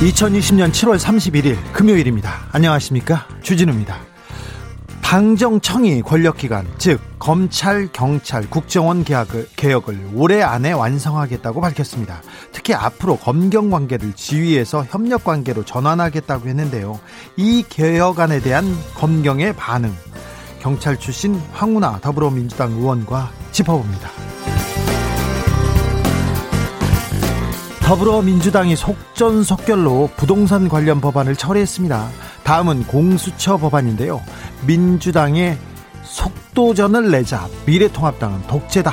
2020년 7월 31일 금요일입니다. 안녕하십니까? 주진우입니다. 당정청이 권력기관, 즉 검찰, 경찰, 국정원 개혁을, 개혁을 올해 안에 완성하겠다고 밝혔습니다. 특히 앞으로 검경 관계를 지휘해서 협력 관계로 전환하겠다고 했는데요. 이 개혁안에 대한 검경의 반응, 경찰 출신 황운하 더불어민주당 의원과 짚어봅니다. 더불어민주당이 속전속결로 부동산 관련 법안을 처리했습니다. 다음은 공수처 법안인데요. 민주당의 속도전을 내자 미래통합당은 독재다.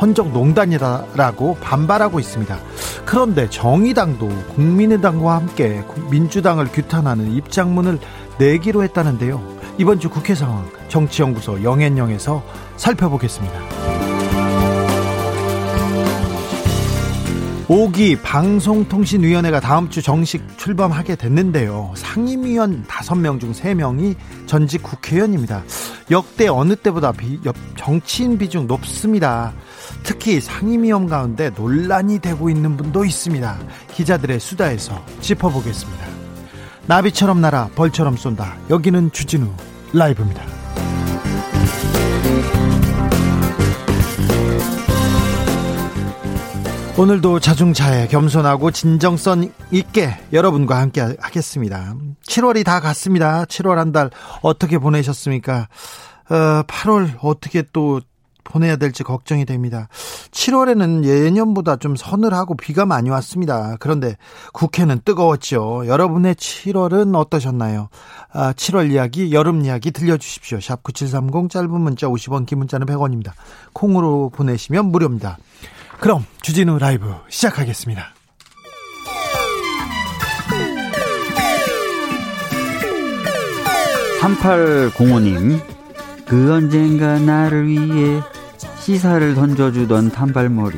헌정 농단이다라고 반발하고 있습니다. 그런데 정의당도 국민의당과 함께 민주당을 규탄하는 입장문을 내기로 했다는데요. 이번 주 국회 상황 정치연구소 영앤영에서 살펴보겠습니다. 5기 방송통신위원회가 다음 주 정식 출범하게 됐는데요. 상임위원 5명 중 3명이 전직 국회의원입니다. 역대 어느 때보다 비, 정치인 비중 높습니다. 특히 상임위원 가운데 논란이 되고 있는 분도 있습니다. 기자들의 수다에서 짚어보겠습니다. 나비처럼 날아 벌처럼 쏜다. 여기는 주진우 라이브입니다. 오늘도 자중차에 겸손하고 진정성 있게 여러분과 함께 하겠습니다. 7월이 다 갔습니다. 7월 한 달 어떻게 보내셨습니까? 어, 8월 어떻게 또 보내야 될지 걱정이 됩니다. 7월에는 예년보다 좀 서늘하고 비가 많이 왔습니다. 그런데 국회는 뜨거웠죠. 여러분의 7월은 어떠셨나요? 아, 7월 이야기, 여름 이야기 들려주십시오. 샵 9730 짧은 문자 50원, 긴 문자는 100원입니다. 콩으로 보내시면 무료입니다. 그럼 주진우 라이브 시작하겠습니다. 삼팔공호님 그 언젠가 나를 위해 시사를 던져주던 단발머리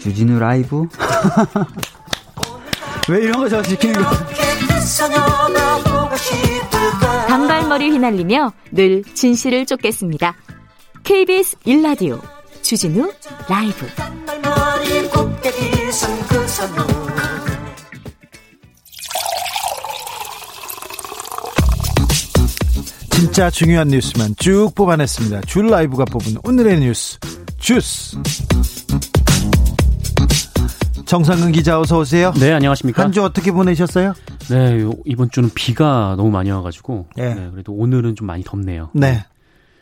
주진우 라이브 왜 이런 거 저 시키는 거 단발머리 휘날리며 늘 진실을 쫓겠습니다. KBS 일라디오 주진우 라이브 진짜 중요한 뉴스만 쭉 뽑아냈습니다. 줄 라이브가 뽑은 오늘의 뉴스 주스 정상근 기자 어서 오세요. 네 안녕하십니까. 한 주 어떻게 보내셨어요? 네 이번 주는 비가 너무 많이 와가지고 네. 네, 그래도 오늘은 좀 많이 덥네요. 네.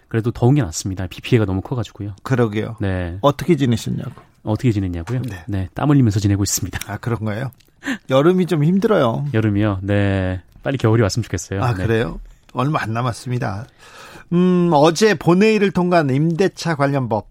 그래도 더운 게 낫습니다. 비 피해가 너무 커가지고요. 그러게요. 네. 어떻게 지내셨냐고. 어떻게 지냈냐고요? 네. 네. 땀 흘리면서 지내고 있습니다. 아, 그런가요? 여름이 좀 힘들어요. 여름이요? 네. 빨리 겨울이 왔으면 좋겠어요. 아, 네. 그래요? 얼마 안 남았습니다. 음, 어제 본회의를 통과한 임대차 관련 법.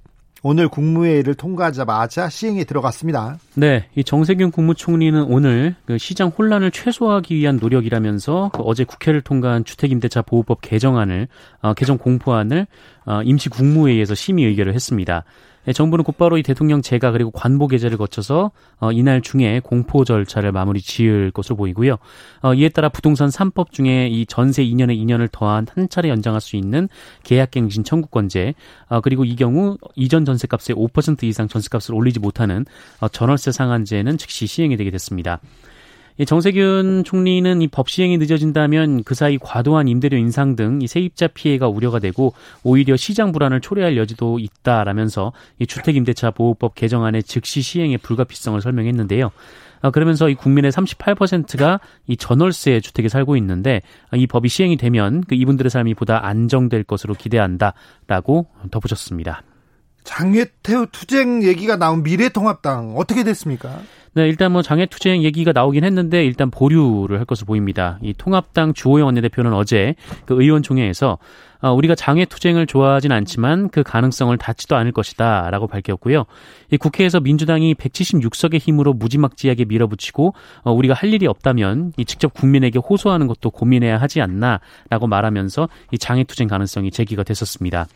오늘 국무회의를 통과하자마자 시행에 들어갔습니다. 네, 이 정세균 국무총리는 오늘 그 시장 혼란을 최소화하기 위한 노력이라면서 그 어제 국회를 통과한 주택임대차 보호법 개정안을 어, 개정 공포안을 어, 임시 국무회의에서 심의 의결을 했습니다. 네, 정부는 곧바로 이 대통령 재가 그리고 관보 게재를 거쳐서 어, 이날 중에 공포 절차를 마무리 지을 것으로 보이고요. 어, 이에 따라 부동산 3법 중에 이 전세 2년에 2년을 더한 한 차례 연장할 수 있는 계약갱신 청구권제 어, 그리고 이 경우 이전 전세값의 5% 이상 전세값을 올리지 못하는 어, 전월세 상한제는 즉시 시행이 되게 됐습니다. 정세균 총리는 이 법 시행이 늦어진다면 그 사이 과도한 임대료 인상 등 이 세입자 피해가 우려가 되고 오히려 시장 불안을 초래할 여지도 있다라면서 이 주택임대차 보호법 개정안의 즉시 시행의 불가피성을 설명했는데요. 아, 그러면서 이 국민의 38%가 이 전월세 주택에 살고 있는데 이 법이 시행이 되면 그 이분들의 삶이 보다 안정될 것으로 기대한다라고 덧붙였습니다. 장외태우 투쟁 얘기가 나온 미래통합당 어떻게 됐습니까? 네, 일단 뭐 장애투쟁 얘기가 나오긴 했는데 일단 보류를 할 것으로 보입니다. 이 통합당 주호영 원내대표는 어제 그 의원총회에서 어, 우리가 장애투쟁을 좋아하진 않지만 그 가능성을 닫지도 않을 것이다 라고 밝혔고요. 이 국회에서 민주당이 176석의 힘으로 무지막지하게 밀어붙이고 어, 우리가 할 일이 없다면 이 직접 국민에게 호소하는 것도 고민해야 하지 않나 라고 말하면서 이 장애투쟁 가능성이 제기가 됐었습니다.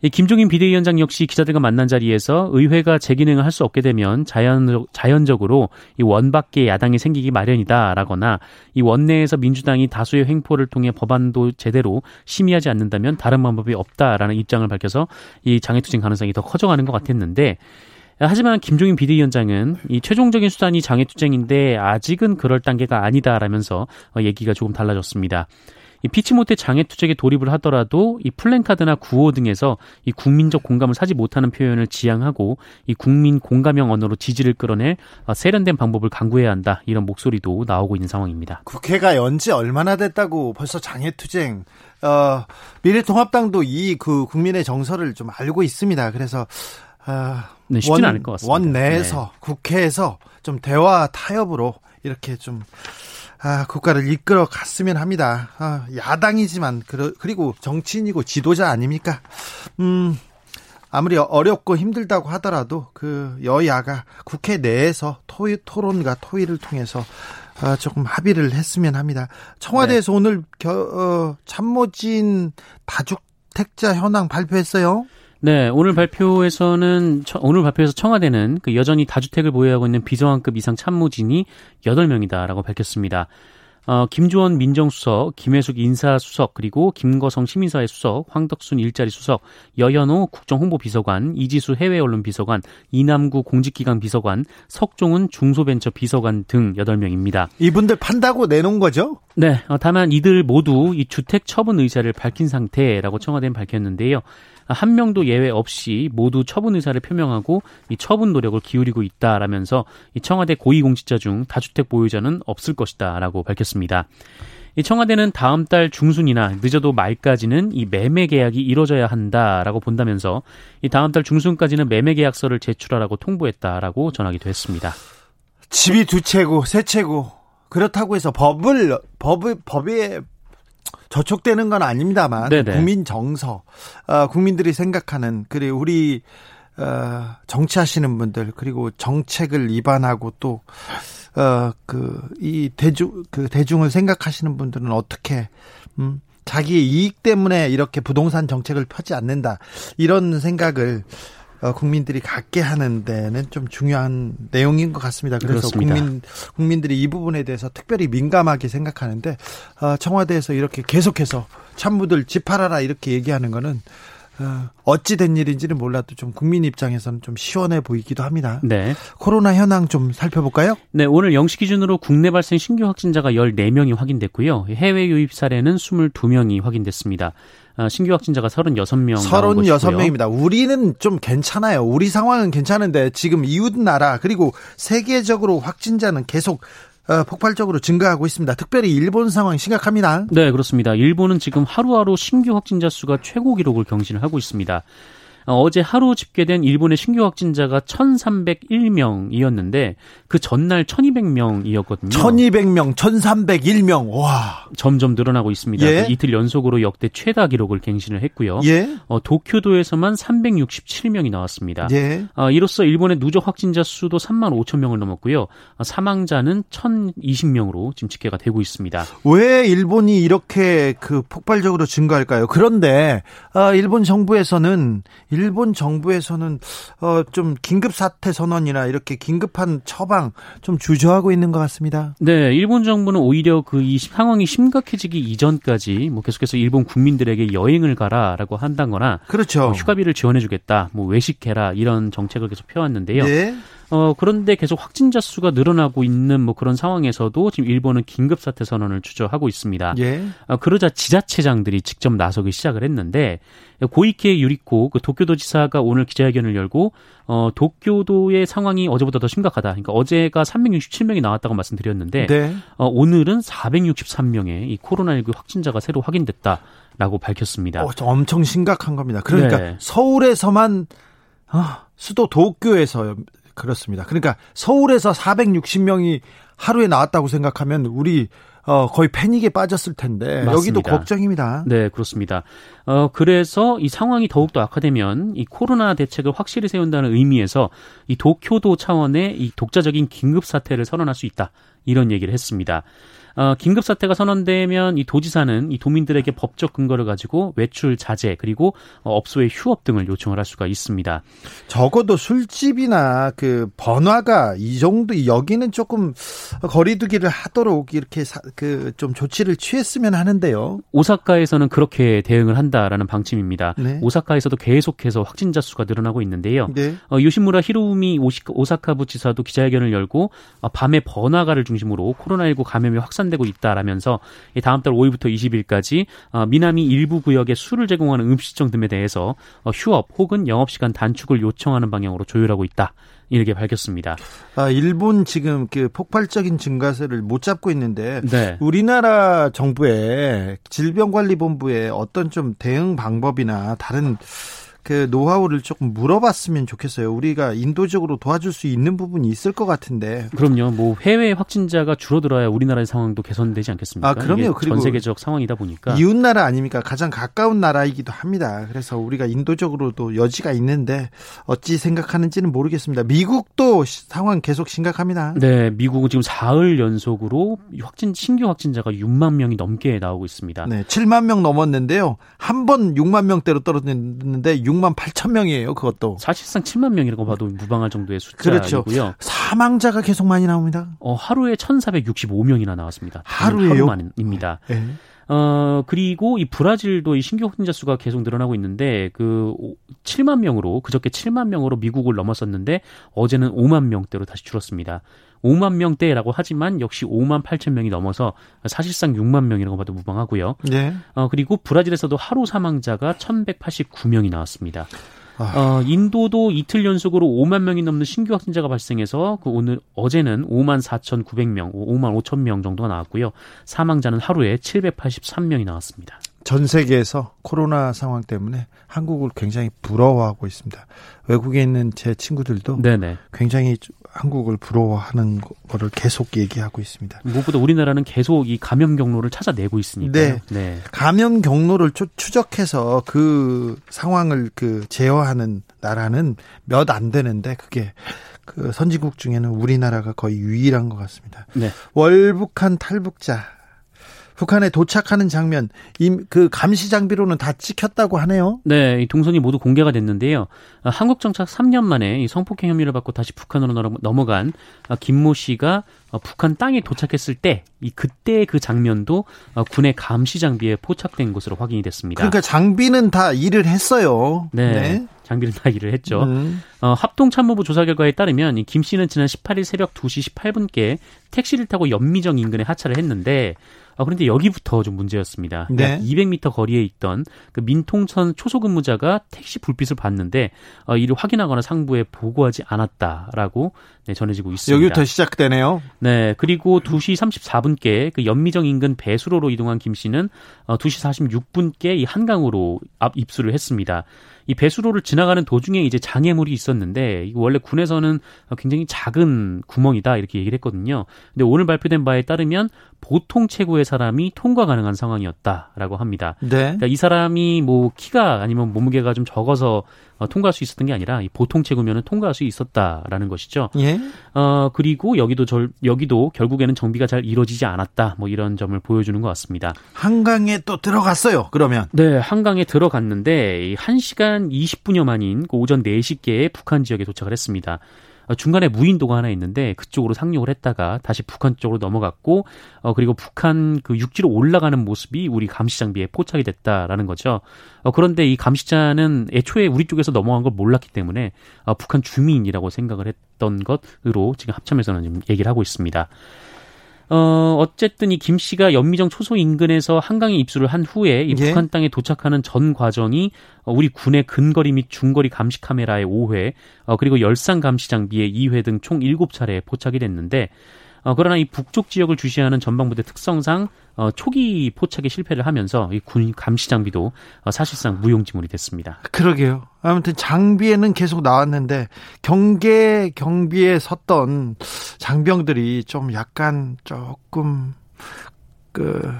이 김종인 비대위원장 역시 기자들과 만난 자리에서 의회가 제 기능을 할 수 없게 되면 자연, 자연적으로 이 원밖에 야당이 생기기 마련이다라거나 이 원내에서 민주당이 다수의 횡포를 통해 법안도 제대로 심의하지 않는다면 다른 방법이 없다라는 입장을 밝혀서 이 장애투쟁 가능성이 더 커져가는 것 같았는데 하지만 김종인 비대위원장은 이 최종적인 수단이 장애투쟁인데 아직은 그럴 단계가 아니다라면서 얘기가 조금 달라졌습니다. 이 피치 못해 장애 투쟁에 돌입을 하더라도 이 플랜카드나 구호 등에서 이 국민적 공감을 사지 못하는 표현을 지양하고 이 국민 공감형 언어로 지지를 끌어낼 어, 세련된 방법을 강구해야 한다 이런 목소리도 나오고 있는 상황입니다. 국회가 연지 얼마나 됐다고 벌써 장애 투쟁 어, 미래통합당도 이 그 국민의 정서를 좀 알고 있습니다. 그래서 어, 네, 쉽지는 원, 않을 것 같습니다. 원내에서 네. 국회에서 좀 대화 타협으로 이렇게 좀 아, 국가를 이끌어 갔으면 합니다. 아, 야당이지만 그리고 정치인이고 지도자 아닙니까? 음. 아무리 어렵고 힘들다고 하더라도 그 여야가 국회 내에서 토의, 토론과 토의를 통해서 어, 조금 합의를 했으면 합니다. 청와대에서 네. 오늘 겨, 어, 참모진 다주택자 현황 발표했어요. 네, 오늘 발표에서는 오늘 발표에서 청와대는 그 여전히 다주택을 보유하고 있는 비서관급 이상 참모진이 8명이다라고 밝혔습니다. 어, 김주원 민정수석, 김혜숙 인사수석, 그리고 김거성 시민사회 수석, 황덕순 일자리 수석, 여현호 국정홍보비서관, 이지수 해외언론비서관, 이남구 공직기강 비서관, 석종은 중소벤처 비서관 등 8명입니다. 이분들 판다고 내놓은 거죠? 네, 어, 다만 이들 모두 이 주택 처분 의사를 밝힌 상태라고 청와대는 밝혔는데요. 한 명도 예외 없이 모두 처분 의사를 표명하고 이 처분 노력을 기울이고 있다라면서 이 청와대 고위공직자 중 다주택 보유자는 없을 것이다라고 밝혔습니다. 이 청와대는 다음 달 중순이나 늦어도 말까지는 이 매매 계약이 이뤄져야 한다라고 본다면서 이 다음 달 중순까지는 매매 계약서를 제출하라고 통보했다라고 전하기도 했습니다. 집이 두 채고 세 채고 그렇다고 해서 법을 법을 법에 저촉되는 건 아닙니다만 네네. 국민 정서, 어, 국민들이 생각하는 그리고 우리 어, 정치하시는 분들 그리고 정책을 위반하고 또 어, 그, 이 대중, 그 대중을 생각하시는 분들은 어떻게, 음, 자기의 이익 때문에 이렇게 부동산 정책을 펴지 않는다. 이런 생각을 어, 국민들이 갖게 하는 데는 좀 중요한 내용인 것 같습니다. 그래서 그렇습니다. 국민 국민들이 이 부분에 대해서 특별히 민감하게 생각하는데 어, 청와대에서 이렇게 계속해서 참모들 집 팔아라 이렇게 얘기하는 거는 어, 어찌 된 일인지는 몰라도 좀 국민 입장에서는 좀 시원해 보이기도 합니다. 네. 코로나 현황 좀 살펴볼까요? 네, 오늘 0시 기준으로 국내 발생 신규 확진자가 14명이 확인됐고요. 해외 유입 사례는 22명이 확인됐습니다. 아, 신규 확진자가 36명 36명입니다. 우리는 좀 괜찮아요. 우리 상황은 괜찮은데 지금 이웃 나라 그리고 세계적으로 확진자는 계속 어, 폭발적으로 증가하고 있습니다. 특별히 일본 상황 심각합니다. 네, 그렇습니다. 일본은 지금 하루하루 신규 확진자 수가 최고 기록을 경신을 하고 있습니다. 어, 어제 하루 집계된 일본의 신규 확진자가 1,301명이었는데 그 전날 1,200명이었거든요. 1,200명, 1,301명. 와. 점점 늘어나고 있습니다. 예? 그 이틀 연속으로 역대 최다 기록을 갱신을 했고요. 예? 어, 도쿄도에서만 367명이 나왔습니다. 예? 어, 이로써 일본의 누적 확진자 수도 3만 5천 명을 넘었고요. 어, 사망자는 1,020명으로 지금 집계가 되고 있습니다. 왜 일본이 이렇게 그 폭발적으로 증가할까요? 그런데 어, 일본 정부에서는 일본 정부에서는 어, 좀 긴급 사태 선언이나 이렇게 긴급한 처방 좀 주저하고 있는 것 같습니다. 네, 일본 정부는 오히려 그 이 상황이 심각해지기 이전까지 뭐 계속해서 일본 국민들에게 여행을 가라라고 한다거나 그렇죠. 뭐 휴가비를 지원해주겠다, 뭐 외식해라 이런 정책을 계속 펴왔는데요. 네. 어, 그런데 계속 확진자 수가 늘어나고 있는 뭐 그런 상황에서도 지금 일본은 긴급 사태 선언을 주저하고 있습니다. 예. 어, 그러자 지자체장들이 직접 나서기 시작을 했는데 고이케 유리코 그 도쿄도지사가 오늘 기자회견을 열고 어, 도쿄도의 상황이 어제보다 더 심각하다. 그러니까 어제가 367명이 나왔다고 말씀드렸는데 네. 어, 오늘은 463명의 이 코로나19 확진자가 새로 확인됐다라고 밝혔습니다. 어, 엄청 심각한 겁니다. 그러니까 네. 서울에서만 아, 수도 도쿄에서 그렇습니다. 그러니까 서울에서 460명이 하루에 나왔다고 생각하면 우리 어, 거의 패닉에 빠졌을 텐데 맞습니다. 여기도 걱정입니다. 네, 그렇습니다. 어, 그래서 이 상황이 더욱더 악화되면 이 코로나 대책을 확실히 세운다는 의미에서 이 도쿄도 차원의 이 독자적인 긴급 사태를 선언할 수 있다. 이런 얘기를 했습니다. 어, 긴급 사태가 선언되면 이 도지사는 이 도민들에게 법적 근거를 가지고 외출 자제 그리고 어, 업소의 휴업 등을 요청을 할 수가 있습니다. 적어도 술집이나 그 번화가 이 정도 여기는 조금 거리두기를 하도록 이렇게 그 좀 조치를 취했으면 하는데요. 오사카에서는 그렇게 대응을 한다라는 방침입니다. 네. 오사카에서도 계속해서 확진자 수가 늘어나고 있는데요. 네. 어, 요시무라 히로우미 오사카 부 지사도 기자회견을 열고 어, 밤에 번화가를 중심으로 코로나19 감염이 확산 확산되고 있다라면서 다음 달 5일부터 20일까지 어, 미나미 일부 구역에 술을 제공하는 음식점 등에 대해서 어, 휴업 혹은 영업시간 단축을 요청하는 방향으로 조율하고 있다. 이렇게 밝혔습니다. 아, 일본 지금 그 폭발적인 증가세를 못 잡고 있는데 네. 우리나라 정부의 질병관리본부의 어떤 좀 대응 방법이나 다른 그 노하우를 조금 물어봤으면 좋겠어요. 우리가 인도적으로 도와줄 수 있는 부분이 있을 것 같은데. 그럼요. 뭐 해외 확진자가 줄어들어야 우리나라의 상황도 개선되지 않겠습니까? 아, 그럼요. 그리고 전 세계적 상황이다 보니까 이웃 나라 아닙니까? 가장 가까운 나라이기도 합니다. 그래서 우리가 인도적으로도 여지가 있는데 어찌 생각하는지는 모르겠습니다. 미국도 상황 계속 심각합니다. 네, 미국은 지금 사흘 연속으로 확진 신규 확진자가 6만 명이 넘게 나오고 있습니다. 네, 7만 명 넘었는데요. 한 번 6만 명대로 떨어졌는데 6 6만 8천 명이에요. 그것도. 사실상 7만 명이라고 봐도 무방할 정도의 숫자이고요. 그렇죠. 사망자가 계속 많이 나옵니다. 어, 하루에 1,465명이나 나왔습니다. 하루에요? 하루만입니다. 네. 어, 그리고 이 브라질도 이 신규 확진자 수가 계속 늘어나고 있는데 그 7만 명으로 그저께 7만 명으로 미국을 넘었었는데 어제는 5만 명대로 다시 줄었습니다. 5만 명대라고 하지만 역시 5만 8천 명이 넘어서 사실상 6만 명이라고 봐도 무방하고요. 네. 어, 그리고 브라질에서도 하루 사망자가 1,189명이 나왔습니다. 아. 어, 인도도 이틀 연속으로 5만 명이 넘는 신규 확진자가 발생해서 그 오늘 어제는 5만 4,900명, 5만 5천 명 정도가 나왔고요. 사망자는 하루에 783명이 나왔습니다. 전 세계에서 코로나 상황 때문에 한국을 굉장히 부러워하고 있습니다. 외국에 있는 제 친구들도 네네. 굉장히 한국을 부러워하는 거를 계속 얘기하고 있습니다. 무엇보다 우리나라는 계속 이 감염 경로를 찾아내고 있으니까. 네. 네. 감염 경로를 추적해서 그 상황을 그 제어하는 나라는 몇 안 되는데 그게 그 선진국 중에는 우리나라가 거의 유일한 것 같습니다. 네. 월북한 탈북자 북한에 도착하는 장면, 그 감시 장비로는 다 찍혔다고 하네요. 네, 이 동선이 모두 공개가 됐는데요. 아, 한국 정착 3년 만에 이 성폭행 혐의를 받고 다시 북한으로 넘어간 아, 김모 씨가 어, 북한 땅에 도착했을 때, 이 그때 그 장면도 어, 군의 감시 장비에 포착된 것으로 확인이 됐습니다. 그러니까 장비는 다 일을 했어요. 네. 네. 장비를 다 일을 했죠. 음. 어, 합동참모부 조사 결과에 따르면 이김 씨는 지난 18일 새벽 2시 18분께 택시를 타고 연미정 인근에 하차를 했는데 아, 그런데 여기부터 좀 문제였습니다. 네. 200m 거리에 있던 그 민통선 초소 근무자가 택시 불빛을 봤는데 어, 이를 확인하거나 상부에 보고하지 않았다라고 네, 전해지고 있습니다. 여기부터 시작되네요. 네. 그리고 2시 34분께 그 연미정 인근 배수로로 이동한 김 씨는 어, 2시 46분께 이 한강으로 앞 입수를 했습니다. 이 배수로를 지나가는 도중에 이제 장애물이 있었는데 이거 원래 군에서는 굉장히 작은 구멍이다 이렇게 얘기를 했거든요. 근데 오늘 발표된 바에 따르면 보통 체구의 사람이 통과 가능한 상황이었다라고 합니다. 네. 그러니까 이 사람이 뭐 키가 아니면 몸무게가 좀 적어서 어, 통과할 수 있었던 게 아니라 이 보통 체구면은 통과할 수 있었다라는 것이죠. 예. 어 그리고 여기도 절 여기도 결국에는 정비가 잘 이루어지지 않았다. 뭐 이런 점을 보여주는 것 같습니다. 한강에 또 들어갔어요. 그러면 네 한강에 들어갔는데 1 시간 20분여 만인 그 오전 4시께 북한 지역에 도착을 했습니다. 어, 중간에 무인도가 하나 있는데 그쪽으로 상륙을 했다가 다시 북한 쪽으로 넘어갔고 어 그리고 북한 그 육지로 올라가는 모습이 우리 감시 장비에 포착이 됐다라는 거죠. 어 그런데 이 감시자는 애초에 우리 쪽에서 넘어간 걸 몰랐기 때문에 어 북한 주민이라고 생각을 했던 것으로 지금 합참에서는 지금 얘기를 하고 있습니다. 어, 어쨌든 이 김 씨가 연미정 초소 인근에서 한강에 입수를 한 후에 이 예. 북한 땅에 도착하는 전 과정이 어, 우리 군의 근거리 및 중거리 감시 카메라의 5회, 어, 그리고 열상 감시 장비의 2회 등 총 7차례 포착이 됐는데 어, 그러나 이 북쪽 지역을 주시하는 전방부대 특성상 어, 초기 포착에 실패를 하면서 이 군 감시 장비도 어, 사실상 무용지물이 됐습니다. 그러게요. 아무튼 장비에는 계속 나왔는데 경계 경비에 섰던 장병들이 좀 약간 조금 그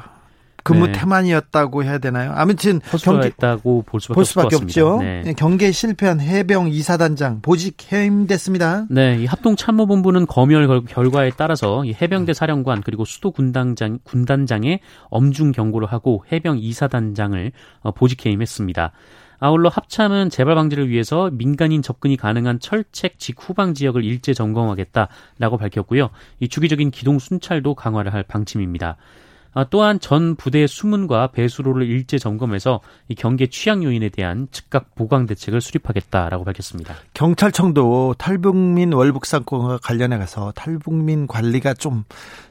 근무 네. 태만이었다고 해야 되나요? 아무튼 경계했다고 볼 수밖에, 볼 수밖에 없죠. 네. 네. 경계에 실패한 해병 이사단장 보직 해임됐습니다. 네, 이 합동 참모본부는 검열 결과에 따라서 이 해병대 사령관 그리고 수도 군단장 군단장에 엄중 경고를 하고 해병 이사단장을 어, 보직 해임했습니다. 아울러 합참은 재발 방지를 위해서 민간인 접근이 가능한 철책 직후방 지역을 일제 점검하겠다라고 밝혔고요. 이 주기적인 기동 순찰도 강화를 할 방침입니다. 아, 또한 전 부대의 수문과 배수로를 일제 점검해서 이 경계 취약 요인에 대한 즉각 보강 대책을 수립하겠다라고 밝혔습니다. 경찰청도 탈북민 월북 사건과 관련해 가서 탈북민 관리가 좀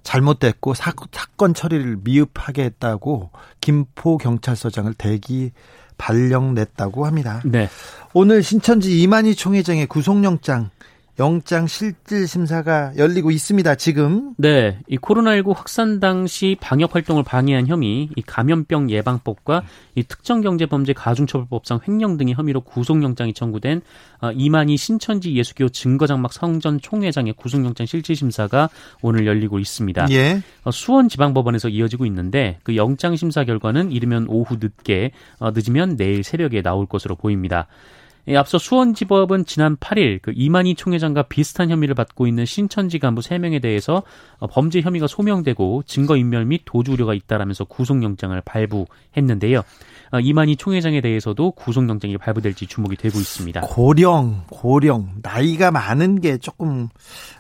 잘못됐고 사, 사건 처리를 미흡하게 했다고 김포 경찰서장을 대기 발령 냈다고 합니다. 네. 오늘 신천지 이만희 총회장의 구속영장 영장 실질 심사가 열리고 있습니다. 지금. 네, 이 코로나19 확산 당시 방역 활동을 방해한 혐의, 이 감염병 예방법과 이 특정경제범죄 가중처벌법상 횡령 등의 혐의로 구속영장이 청구된 어, 이만희 신천지 예수교 증거장막 성전 총회장의 구속영장 실질 심사가 오늘 열리고 있습니다. 예. 어, 수원지방법원에서 이어지고 있는데 그 영장 심사 결과는 이르면 오후 늦게, 어, 늦으면 내일 새벽에 나올 것으로 보입니다. 예, 앞서 수원지법은 지난 8일 그 이만희 총회장과 비슷한 혐의를 받고 있는 신천지 간부 3명에 대해서 어, 범죄 혐의가 소명되고 증거인멸 및 도주 우려가 있다라면서 구속영장을 발부했는데요. 어, 이만희 총회장에 대해서도 구속영장이 발부될지 주목이 되고 있습니다. 고령, 고령, 나이가 많은 게 조금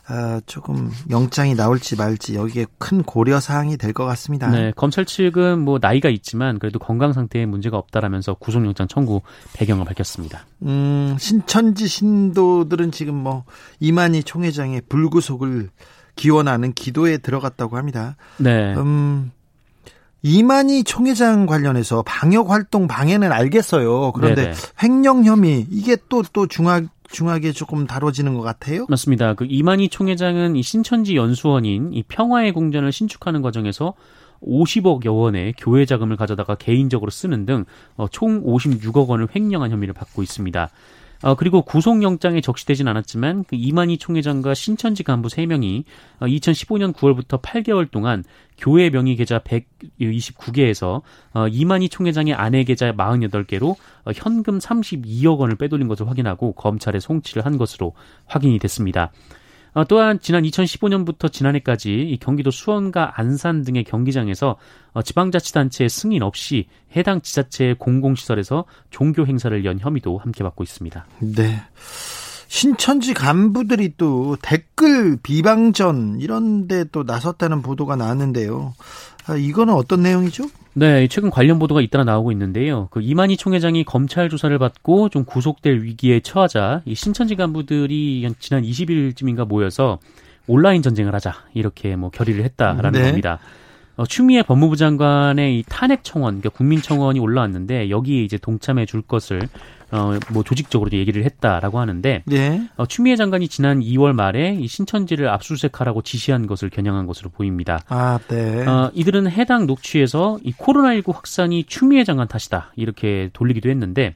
어, 조금 영장이 나올지 말지 여기에 큰 고려 사항이 될 것 같습니다. 네, 검찰 측은 뭐 나이가 있지만 그래도 건강 상태에 문제가 없다라면서 구속영장 청구 배경을 밝혔습니다. 음, 신천지 신도들은 지금 뭐 이만희 총회장의 불구속을 기원하는 기도에 들어갔다고 합니다. 네. 음, 이만희 총회장 관련해서 방역 활동 방해는 알겠어요. 그런데 네네. 횡령 혐의 이게 또또 또 중하 중하게 조금 다뤄지는 것 같아요. 맞습니다. 그 이만희 총회장은 이 신천지 연수원인 이 평화의 궁전을 신축하는 과정에서 50억여 원의 교회 자금을 가져다가 개인적으로 쓰는 등총 어, 56억 원을 횡령한 혐의를 받고 있습니다. 어, 그리고 구속영장에 적시되진 않았지만 그 이만희 총회장과 신천지 간부 3명이 어, 2015년 9월부터 8개월 동안 교회 명의 계좌 129개에서 어, 이만희 총회장의 아내 계좌 48개로 어, 현금 32억 원을 빼돌린 것을 확인하고 검찰에 송치를 한 것으로 확인이 됐습니다. 어, 또한 지난 2015년부터 지난해까지 이 경기도 수원과 안산 등의 경기장에서 어, 지방자치단체의 승인 없이 해당 지자체의 공공시설에서 종교 행사를 연 혐의도 함께 받고 있습니다. 네. 신천지 간부들이 또 댓글 비방전 이런 데 또 나섰다는 보도가 나왔는데요. 아, 이거는 어떤 내용이죠? 네, 최근 관련 보도가 잇따라 나오고 있는데요. 그 이만희 총회장이 검찰 조사를 받고 좀 구속될 위기에 처하자 이 신천지 간부들이 지난 20일쯤인가 모여서 온라인 전쟁을 하자 이렇게 뭐 결의를 했다라는 네. 겁니다. 어, 추미애 법무부 장관의 이 탄핵 청원, 그러니까 국민 청원이 올라왔는데 여기에 이제 동참해 줄 것을 어, 뭐 조직적으로 얘기를 했다라고 하는데 네. 어, 추미애 장관이 지난 2월 말에 이 신천지를 압수수색하라고 지시한 것을 겨냥한 것으로 보입니다. 아, 네. 어, 이들은 해당 녹취에서 이 코로나19 확산이 추미애 장관 탓이다 이렇게 돌리기도 했는데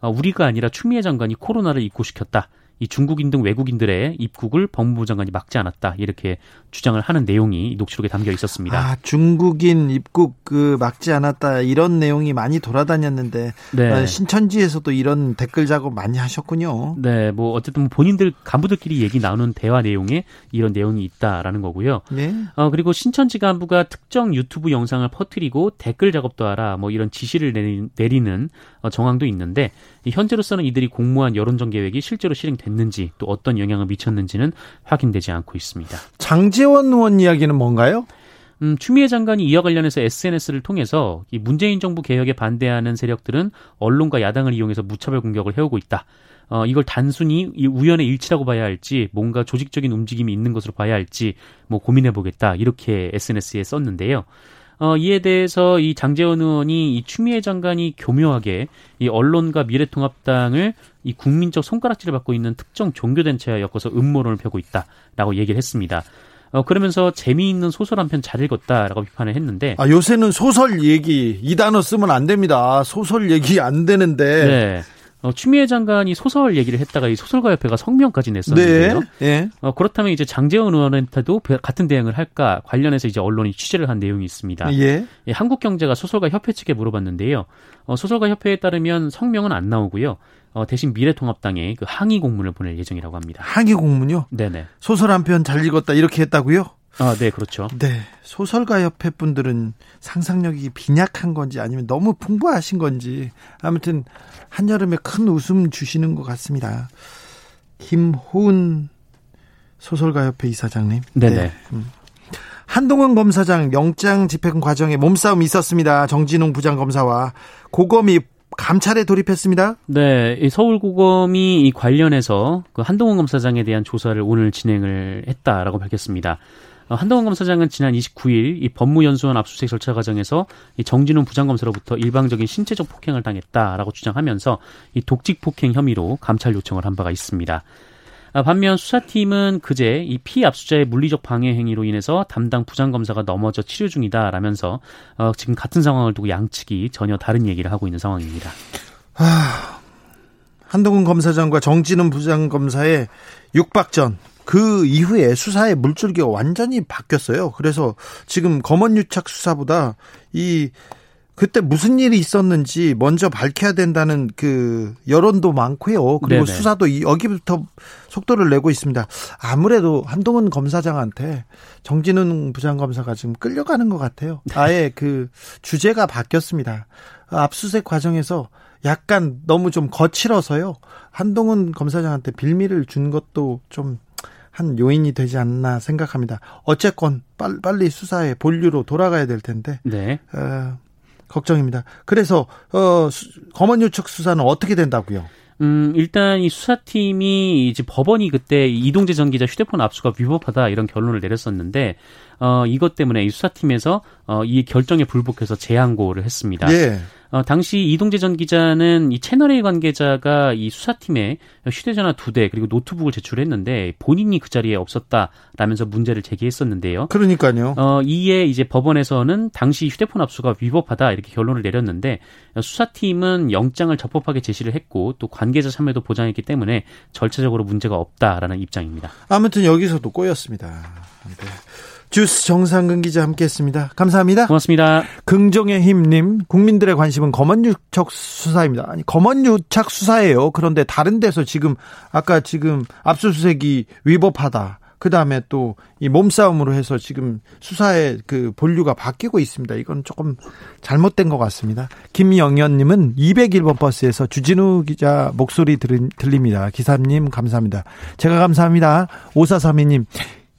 어, 우리가 아니라 추미애 장관이 코로나를 입고시켰다. 이 중국인 등 외국인들의 입국을 법무부 장관이 막지 않았다 이렇게 주장을 하는 내용이 녹취록에 담겨 있었습니다. 아 중국인 입국 그 막지 않았다 이런 내용이 많이 돌아다녔는데 네. 아, 신천지에서도 이런 댓글 작업 많이 하셨군요. 네, 뭐 어쨌든 본인들 간부들끼리 얘기 나누는 대화 내용에 이런 내용이 있다라는 거고요. 네. 어, 그리고 신천지 간부가 특정 유튜브 영상을 퍼뜨리고 댓글 작업도 하라 뭐 이런 지시를 내리는 어, 정황도 있는데 현재로서는 이들이 공모한 여론전 계획이 실제로 실행됐는지 또 어떤 영향을 미쳤는지는 확인되지 않고 있습니다. 장재원 의원 이야기는 뭔가요? 음, 추미애 장관이 이와 관련해서 SNS를 통해서 이 문재인 정부 개혁에 반대하는 세력들은 언론과 야당을 이용해서 무차별 공격을 해오고 있다. 어, 이걸 단순히 우연의 일치라고 봐야 할지 뭔가 조직적인 움직임이 있는 것으로 봐야 할지 뭐 고민해 보겠다 이렇게 SNS에 썼는데요. 어, 이에 대해서 이 장재원 의원이 이 추미애 장관이 교묘하게 이 언론과 미래통합당을 이 국민적 손가락질을 받고 있는 특정 종교단체와 엮어서 음모론을 펴고 있다라고 얘기를 했습니다. 어, 그러면서 재미있는 소설 한 편 잘 읽었다라고 비판을 했는데. 아, 요새는 소설 얘기, 이 단어 쓰면 안 됩니다. 소설 얘기 안 되는데. 네. 어, 추미애 장관이 소설 얘기를 했다가 이 소설가 협회가 성명까지 냈었는데요. 네. 네. 어, 그렇다면 이제 장재원 의원한테도 같은 대응을 할까 관련해서 이제 언론이 취재를 한 내용이 있습니다. 예. 예, 한국경제가 소설가 협회 측에 물어봤는데요. 어, 소설가 협회에 따르면 성명은 안 나오고요. 어, 대신 미래통합당에 그 항의 공문을 보낼 예정이라고 합니다. 항의 공문요? 네네. 소설 한 편 잘 읽었다 이렇게 했다고요? 아, 네, 그렇죠. 네. 소설가 협회 분들은 상상력이 빈약한 건지 아니면 너무 풍부하신 건지 아무튼 한여름에 큰 웃음 주시는 것 같습니다. 김호은 소설가 협회 이사장님. 네네. 네. 음. 한동훈 검사장 영장 집행 과정에 몸싸움이 있었습니다. 정진웅 부장검사와 고검이 감찰에 돌입했습니다. 네, 서울고검이 이 관련해서 그 한동훈 검사장에 대한 조사를 오늘 진행을 했다라고 밝혔습니다. 어, 한동훈 검사장은 지난 29일 이 법무연수원 압수수색 절차 과정에서 이 정진훈 부장검사로부터 일방적인 신체적 폭행을 당했다라고 주장하면서 이 독직 폭행 혐의로 감찰 요청을 한 바가 있습니다. 아, 반면 수사팀은 그제 이 피압수자의 물리적 방해 행위로 인해서 담당 부장검사가 넘어져 치료 중이다라면서 어, 지금 같은 상황을 두고 양측이 전혀 다른 얘기를 하고 있는 상황입니다. 아, 한동훈 검사장과 정진훈 부장검사의 육박전 그 이후에 수사의 물줄기가 완전히 바뀌었어요. 그래서 지금 검언유착 수사보다 이 그때 무슨 일이 있었는지 먼저 밝혀야 된다는 그 여론도 많고요. 그리고 네네. 수사도 여기부터 속도를 내고 있습니다. 아무래도 한동훈 검사장한테 정진훈 부장검사가 지금 끌려가는 것 같아요. 아예 그 주제가 바뀌었습니다. 압수수색 과정에서 약간 너무 좀 거칠어서요. 한동훈 검사장한테 빌미를 준 것도 좀 한 요인이 되지 않나 생각합니다. 어쨌건 빨리 수사에 본류로 돌아가야 될 텐데. 네. 어, 걱정입니다. 그래서 어, 검언 유착 수사는 어떻게 된다고요? 음, 일단 이 수사팀이 이제 법원이 그때 이동재 전 기자 휴대폰 압수가 위법하다 이런 결론을 내렸었는데 어, 이것 때문에 이 수사팀에서 어, 이 결정에 불복해서 재항고를 했습니다. 예. 어, 당시 이동재 전 기자는 이 채널A 관계자가 이 수사팀에 휴대전화 두 대 그리고 노트북을 제출했는데 본인이 그 자리에 없었다라면서 문제를 제기했었는데요. 그러니까요. 어, 이에 이제 법원에서는 당시 휴대폰 압수가 위법하다 이렇게 결론을 내렸는데 수사팀은 영장을 적법하게 제시를 했고 또 관계자 참여도 보장했기 때문에 절차적으로 문제가 없다라는 입장입니다. 아무튼 여기서도 꼬였습니다. 네. 주스 정상근 기자 함께했습니다. 감사합니다. 고맙습니다. 긍정의 힘님 국민들의 관심은 검언유착 수사입니다. 아니 검언유착 수사예요. 그런데 다른 데서 지금 아까 지금 압수수색이 위법하다. 그 다음에 또 이 몸싸움으로 해서 지금 수사의 그 본류가 바뀌고 있습니다. 이건 조금 잘못된 것 같습니다. 김영현님은 201번 버스에서 주진우 기자 목소리 들립니다. 기사님 감사합니다. 제가 감사합니다. 5432님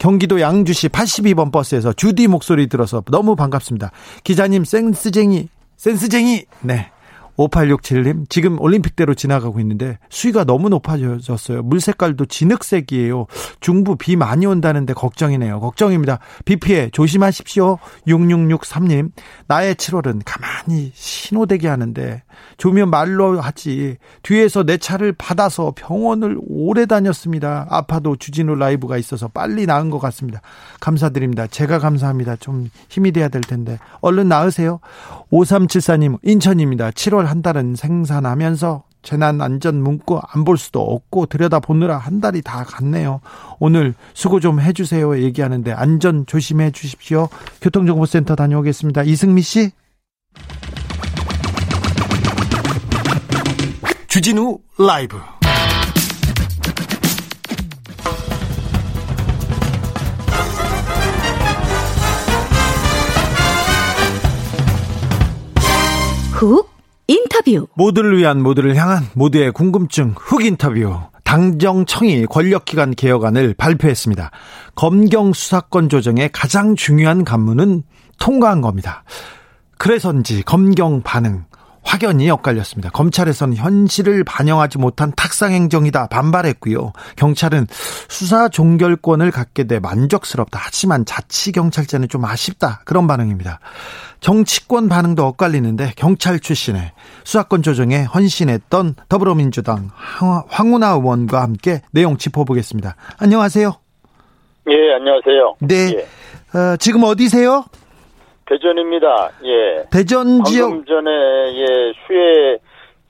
경기도 양주시 82번 버스에서 주디 목소리 들어서 너무 반갑습니다. 기자님 센스쟁이, 센스쟁이! 네. 5867님, 지금 올림픽대로 지나가고 있는데 수위가 너무 높아졌어요. 물 색깔도 진흙색이에요. 중부 비 많이 온다는데 걱정이네요. 걱정입니다. 비 피해 조심하십시오. 6663님, 나의 7월은 가만히 신호대기 하는데 조면 말로 하지. 뒤에서 내 차를 받아서 병원을 오래 다녔습니다. 아파도 주진우 라이브가 있어서 빨리 나은 것 같습니다. 감사드립니다. 제가 감사합니다. 좀 힘이 돼야 될 텐데. 얼른 나으세요. 5374님, 인천입니다. 7월 6개월 한 달은 생산하면서 재난 안전 문구 안 볼 수도 없고 들여다 보느라 한 달이 다 갔네요. 오늘 수고 좀 해주세요 얘기하는데 안전 조심해 주십시오. 교통정보센터 다녀오겠습니다. 이승미 씨. 주진우 라이브. 훅 인터뷰. 모두를 위한 모두를 향한 모두의 궁금증 흑 인터뷰. 당정청이 권력기관 개혁안을 발표했습니다. 검경 수사권 조정의 가장 중요한 관문은 통과한 겁니다. 그래서인지 검경 반응 확연히 엇갈렸습니다. 검찰에서는 현실을 반영하지 못한 탁상 행정이다 반발했고요. 경찰은 수사 종결권을 갖게 돼 만족스럽다. 하지만 자치 경찰제는 좀 아쉽다. 그런 반응입니다. 정치권 반응도 엇갈리는데 경찰 출신의 수사권 조정에 헌신했던 더불어민주당 황운하 의원과 함께 내용 짚어보겠습니다. 안녕하세요. 예, 안녕하세요. 네. 예. 어, 지금 어디세요? 대전입니다. 예. 대전 지역. 방금 전에 예, 수해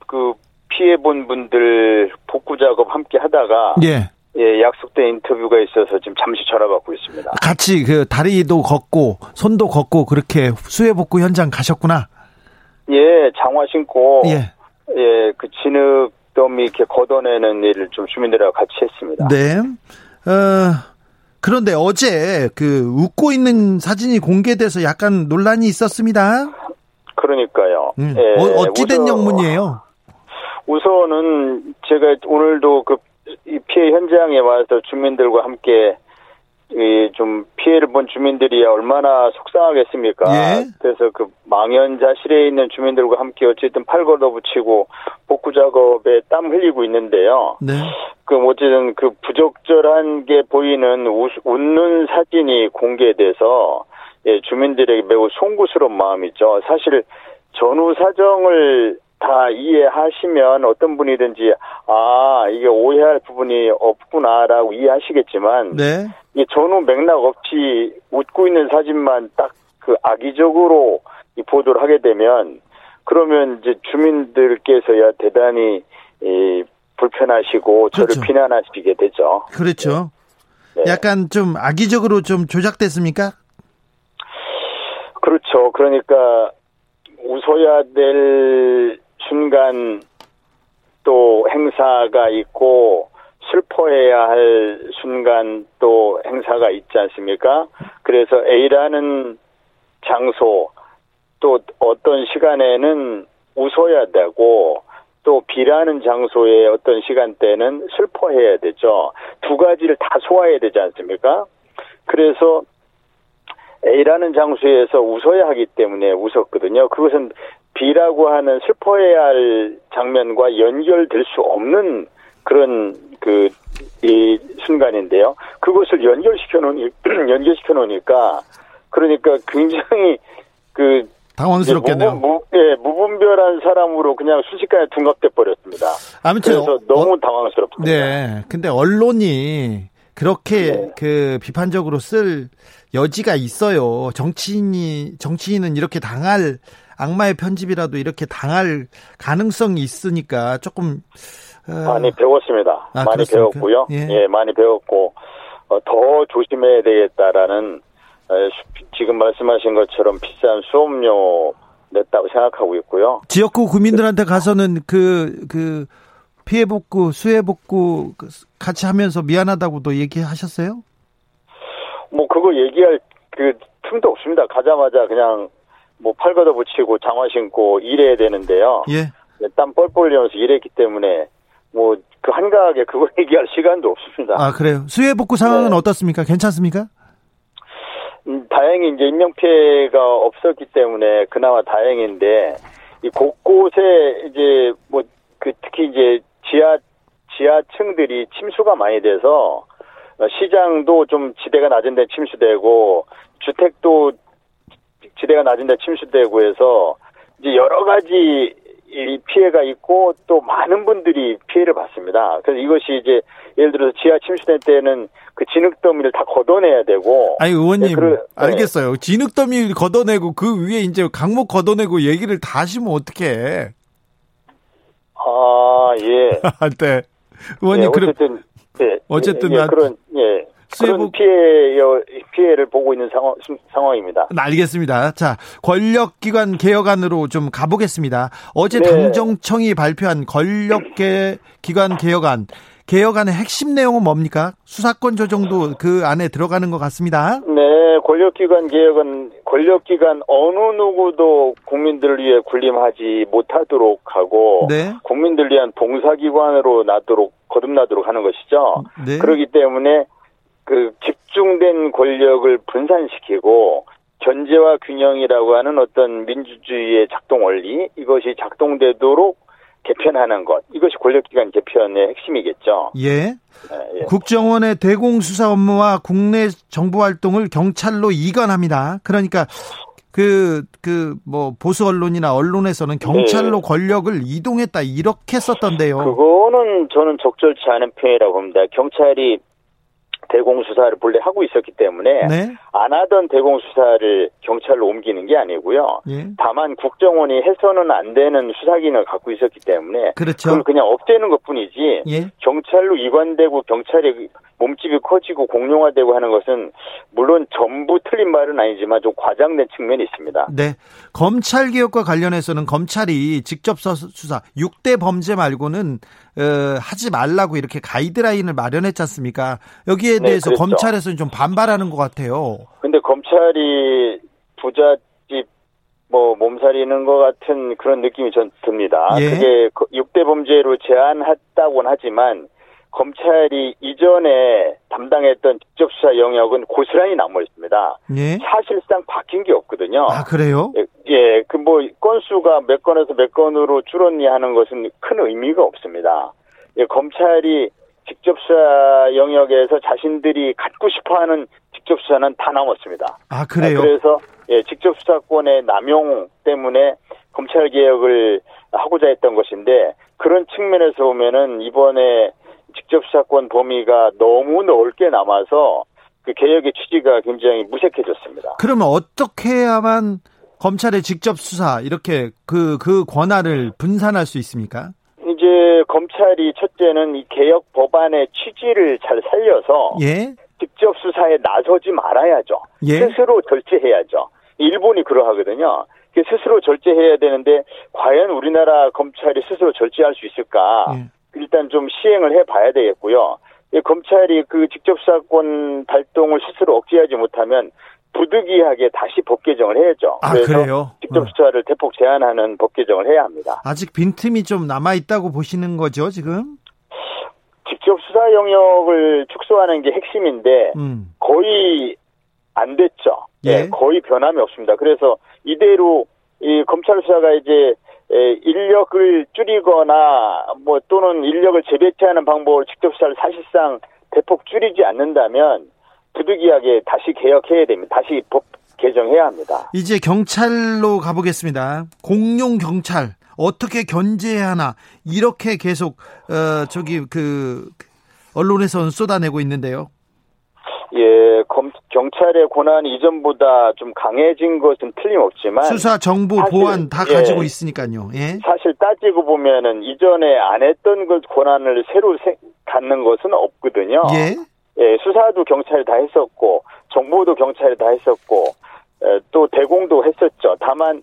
그 피해 본 분들 복구 작업 함께 하다가 예. 예, 약속된 인터뷰가 있어서 지금 잠시 전화 받고 있습니다. 같이 그 다리도 걷고 손도 걷고 그렇게 수해 복구 현장 가셨구나. 예, 장화 신고 예. 예, 그 진흙 더미 이렇게 걷어내는 일을 좀 주민들하고 같이 했습니다. 네. 어, 그런데 어제 그 웃고 있는 사진이 공개돼서 약간 논란이 있었습니다. 그러니까 음. 예, 어, 어찌된 우선- 영문이에요? 우선은 제가 오늘도 그이 피해 현장에 와서 주민들과 함께 이좀 피해를 본 주민들이야 얼마나 속상하겠습니까? 예. 그래서 그 망연자실에 있는 주민들과 함께 어쨌든 팔 걷어붙이고 복구 작업에 땀 흘리고 있는데요. 네. 그 어쨌든 그 부적절한 게 보이는 우- 웃는 사진이 공개돼서 예, 주민들에게 매우 송구스러운 마음이죠. 사실 전후 사정을 다 이해하시면 어떤 분이든지 아 이게 오해할 부분이 없구나라고 이해하시겠지만 네. 이 전후 맥락 없이 웃고 있는 사진만 딱 그 악의적으로 이 보도를 하게 되면 그러면 이제 주민들께서야 대단히 이 불편하시고 저를 그렇죠. 비난하시게 되죠. 그렇죠. 네. 약간 좀 악의적으로 좀 조작됐습니까? 그렇죠. 그러니까 웃어야 될 순간 또 행사가 있고 슬퍼해야 할 순간 또 행사가 있지 않습니까? 그래서 A라는 장소 또 어떤 시간에는 웃어야 되고 또 B라는 장소의 어떤 시간대는 슬퍼해야 되죠. 두 가지를 다 소화해야 되지 않습니까? 그래서 A라는 장소에서 웃어야 하기 때문에 웃었거든요. 그것은 B라고 하는 슬퍼해야 할 장면과 연결될 수 없는 그런 그, 이 순간인데요. 그것을 연결시켜 놓으니, 연결시켜 놓으니까, 그러니까 굉장히 그, 당황스럽겠네요. 무분, 무, 예, 무분별한 사람으로 그냥 순식간에 둔갑돼 버렸습니다. 아무튼 그래서 어, 너무 어, 당황스럽습니다. 네. 근데 언론이 그렇게 네. 그 비판적으로 쓸 여지가 있어요. 정치인이 정치인은 이렇게 당할 악마의 편집이라도 이렇게 당할 가능성이 있으니까 조금 어, 많이 배웠습니다. 아, 많이 그렇습니까? 배웠고요. 예. 예. 많이 배웠고 어, 더 조심해야 되겠다라는 어, 수- 지금 말씀하신 것처럼 비싼 수업료 냈다고 생각하고 있고요. 지역구 구민들한테 가서는 그, 그, 피해 복구, 수해 복구 그 같이 하면서 미안하다고도 얘기하셨어요? 뭐 그거 얘기할 그 틈도 없습니다. 가자마자 그냥 뭐 팔 걷어 붙이고 장화 신고 일해야 되는데요. 예. 땀 뻘뻘 흘리면서 일했기 때문에 뭐 그 한가하게 그거 얘기할 시간도 없습니다. 아, 그래요. 수해 복구 상황은 네. 어떻습니까? 괜찮습니까? 음, 다행히 이제 인명 피해가 없었기 때문에 그나마 다행인데 이 곳곳에 이제 뭐 그 특히 이제 지하 지하층들이 침수가 많이 돼서 어, 시장도 좀 지대가 낮은 데 침수되고 주택도 지대가 낮은 데 침수되고 해서 이제 여러 가지 이 피해가 있고 또 많은 분들이 피해를 받습니다. 그래서 이것이 이제 예를 들어서 지하 침수된 때는 그 진흙 더미를 다 걷어내야 되고 아니, 의원님. 네, 그래- 네. 알겠어요. 진흙더미 걷어내고 그 위에 이제 강목 걷어내고 얘기를 다 하시면 어떡해. 아, 예. 네. 의원님, 예, 그럼, 어쨌든, 예. 어쨌든 예, 나- 그런, 예. 그런 피해, 피해를 보고 있는 상황, 상황입니다. 알겠습니다. 자, 권력기관 개혁안으로 좀 가보겠습니다. 어제 네. 당정청이 발표한 권력기관 개혁안. 개혁안의 핵심 내용은 뭡니까? 수사권 조정도 그 안에 들어가는 것 같습니다. 네, 권력기관 개혁은 권력기관 어느 누구도 국민들을 위해 군림하지 못하도록 하고 네. 국민들 위한 봉사기관으로 나도록 거듭나도록 하는 것이죠. 네. 그렇기 때문에 그 집중된 권력을 분산시키고 견제와 균형이라고 하는 어떤 민주주의의 작동 원리 이것이 작동되도록 개편하는 것 이것이 권력기관 개편의 핵심이겠죠. 예. 예, 예. 국정원의 대공수사 업무와 국내 정보 활동을 경찰로 이관합니다. 그러니까 그, 그, 뭐, 보수 언론이나 언론에서는 경찰로 네. 권력을 이동했다, 이렇게 썼던데요. 그거는 저는 적절치 않은 표현이라고 봅니다. 경찰이 대공수사를 본래 하고 있었기 때문에 네. 안 하던 대공수사를 경찰로 옮기는 게 아니고요. 예. 다만 국정원이 해서는 안 되는 수사기능을 갖고 있었기 때문에 그렇죠. 그걸 그냥 없애는 것뿐이지 예. 경찰로 이관되고 경찰의 몸집이 커지고 공룡화되고 하는 것은 물론 전부 틀린 말은 아니지만 좀 과장된 측면이 있습니다. 네. 검찰 개혁과 관련해서는 검찰이 직접 서- 수사 6대 범죄 말고는 어, 하지 말라고 이렇게 가이드라인을 마련했지 않습니까? 여기에 네, 대해서 그랬죠. 검찰에서는 좀 반발하는 것 같아요. 근데 검찰이 부잣집 뭐 몸살이는 것 같은 그런 느낌이 전 듭니다. 예. 그게 6대 범죄로 제한했다고는 하지만 검찰이 이전에 담당했던 직접 수사 영역은 고스란히 남아 있습니다. 예. 사실상 바뀐 게 없거든요. 아, 그래요? 예, 예, 그뭐 건수가 몇 건에서 몇 건으로 줄었냐 하는 것은 큰 의미가 없습니다. 예, 검찰이 직접 수사 영역에서 자신들이 갖고 싶어하는 직접 수사는 다 남았습니다. 아, 그래요? 그래서 예, 직접 수사권의 남용 때문에 검찰 개혁을 하고자 했던 것인데 그런 측면에서 보면은 이번에 직접 수사권 범위가 너무 넓게 남아서 그 개혁의 취지가 굉장히 무색해졌습니다. 그러면 어떻게 해야만 검찰의 직접 수사 이렇게 그그 권한을 분산할 수 있습니까? 이제 검찰이 첫째는 이 개혁 법안의 취지를 잘 살려서 예. 직접 수사에 나서지 말아야죠. 예. 스스로 절제해야죠. 일본이 그러하거든요. 그 스스로 절제해야 되는데 과연 우리나라 검찰이 스스로 절제할 수 있을까? 예. 일단 좀 시행을 해봐야 되겠고요. 이 검찰이 그 직접 수사권 발동을 스스로 억제하지 못하면 부득이하게 다시 법 개정을 해야죠. 아, 그래요? 직접 어. 수사를 대폭 제한하는 법 개정을 해야 합니다. 아직 빈틈이 좀 남아 있다고 보시는 거죠, 지금? 직접 수사 영역을 축소하는 게 핵심인데 음. 거의 안 됐죠. 예. 예, 거의 변함이 없습니다. 그래서 이대로 이 검찰 수사가 이제 에, 인력을 줄이거나 뭐 또는 인력을 재배치하는 방법으로 직접 수사를 사실상 대폭 줄이지 않는다면 부득이하게 다시 개혁해야 됩니다. 다시 법 개정해야 합니다. 이제 경찰로 가보겠습니다. 공룡 경찰 어떻게 견제해야 하나 이렇게 계속 어 저기 그 언론에서는 쏟아내고 있는데요. 예, 검, 경찰의 권한이 이전보다 좀 강해진 것은 틀림없지만 수사 정보 사실, 보안 다 예. 가지고 있으니까요. 예. 사실 따지고 보면은 이전에 안 했던 것 권한을 새로 세- 갖는 것은 없거든요. 예. 예, 수사도 경찰이 다 했었고 정보도 경찰이 다 했었고 에, 또 대공도 했었죠. 다만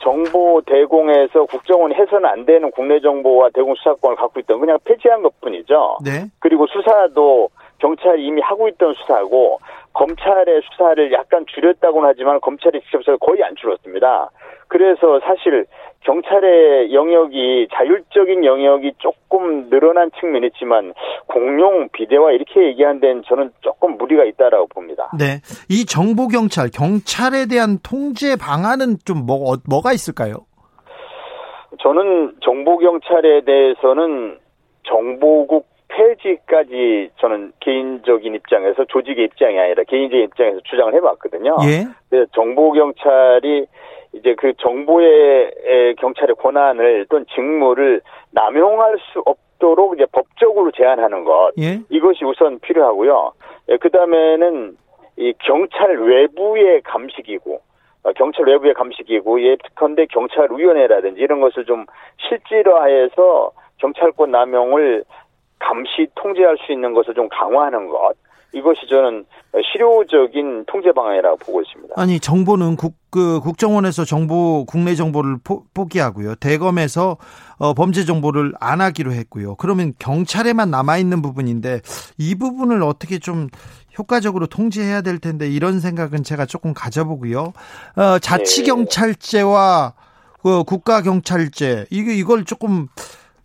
정보 대공에서 국정원이 해서는 안 되는 국내 정보와 대공 수사권을 갖고 있던 그냥 폐지한 것뿐이죠. 네. 그리고 수사도 경찰이 이미 하고 있던 수사고 검찰의 수사를 약간 줄였다고는 하지만 검찰의 직접 수사가 거의 안 줄었습니다. 그래서 사실 경찰의 영역이 자율적인 영역이 조금 늘어난 측면이 있지만 공룡 비대화 이렇게 얘기한 데는 저는 조금 무리가 있다라고 봅니다. 네. 이 정보 경찰 경찰에 대한 통제 방안은 좀 뭐, 어, 뭐가 있을까요? 저는 정보 경찰에 대해서는 정보국 폐지까지 저는 개인적인 입장에서 조직의 입장이 아니라 개인적인 입장에서 주장을 해봤거든요. 예. 그래서 정보 경찰이 이제 그 정보의 에, 경찰의 권한을 또는 직무를 남용할 수 없도록 이제 법적으로 제한하는 것 예. 이것이 우선 필요하고요. 그 다음에는 이 경찰 외부의 감식이고 어, 경찰 외부의 감식이고 예컨대 경찰위원회라든지 이런 것을 좀 실질화해서 경찰권 남용을 감시 통제할 수 있는 것을 좀 강화하는 것 이것이 저는 실효적인 통제 방안이라고 보고 있습니다. 아니 정보는 국, 그 국정원에서 정보 국내 정보를 포, 포기하고요. 대검에서 어, 범죄 정보를 안 하기로 했고요. 그러면 경찰에만 남아 있는 부분인데 이 부분을 어떻게 좀 효과적으로 통제해야 될 텐데 이런 생각은 제가 조금 가져보고요. 어, 자치 경찰제와 그 국가 경찰제 이거 이걸 조금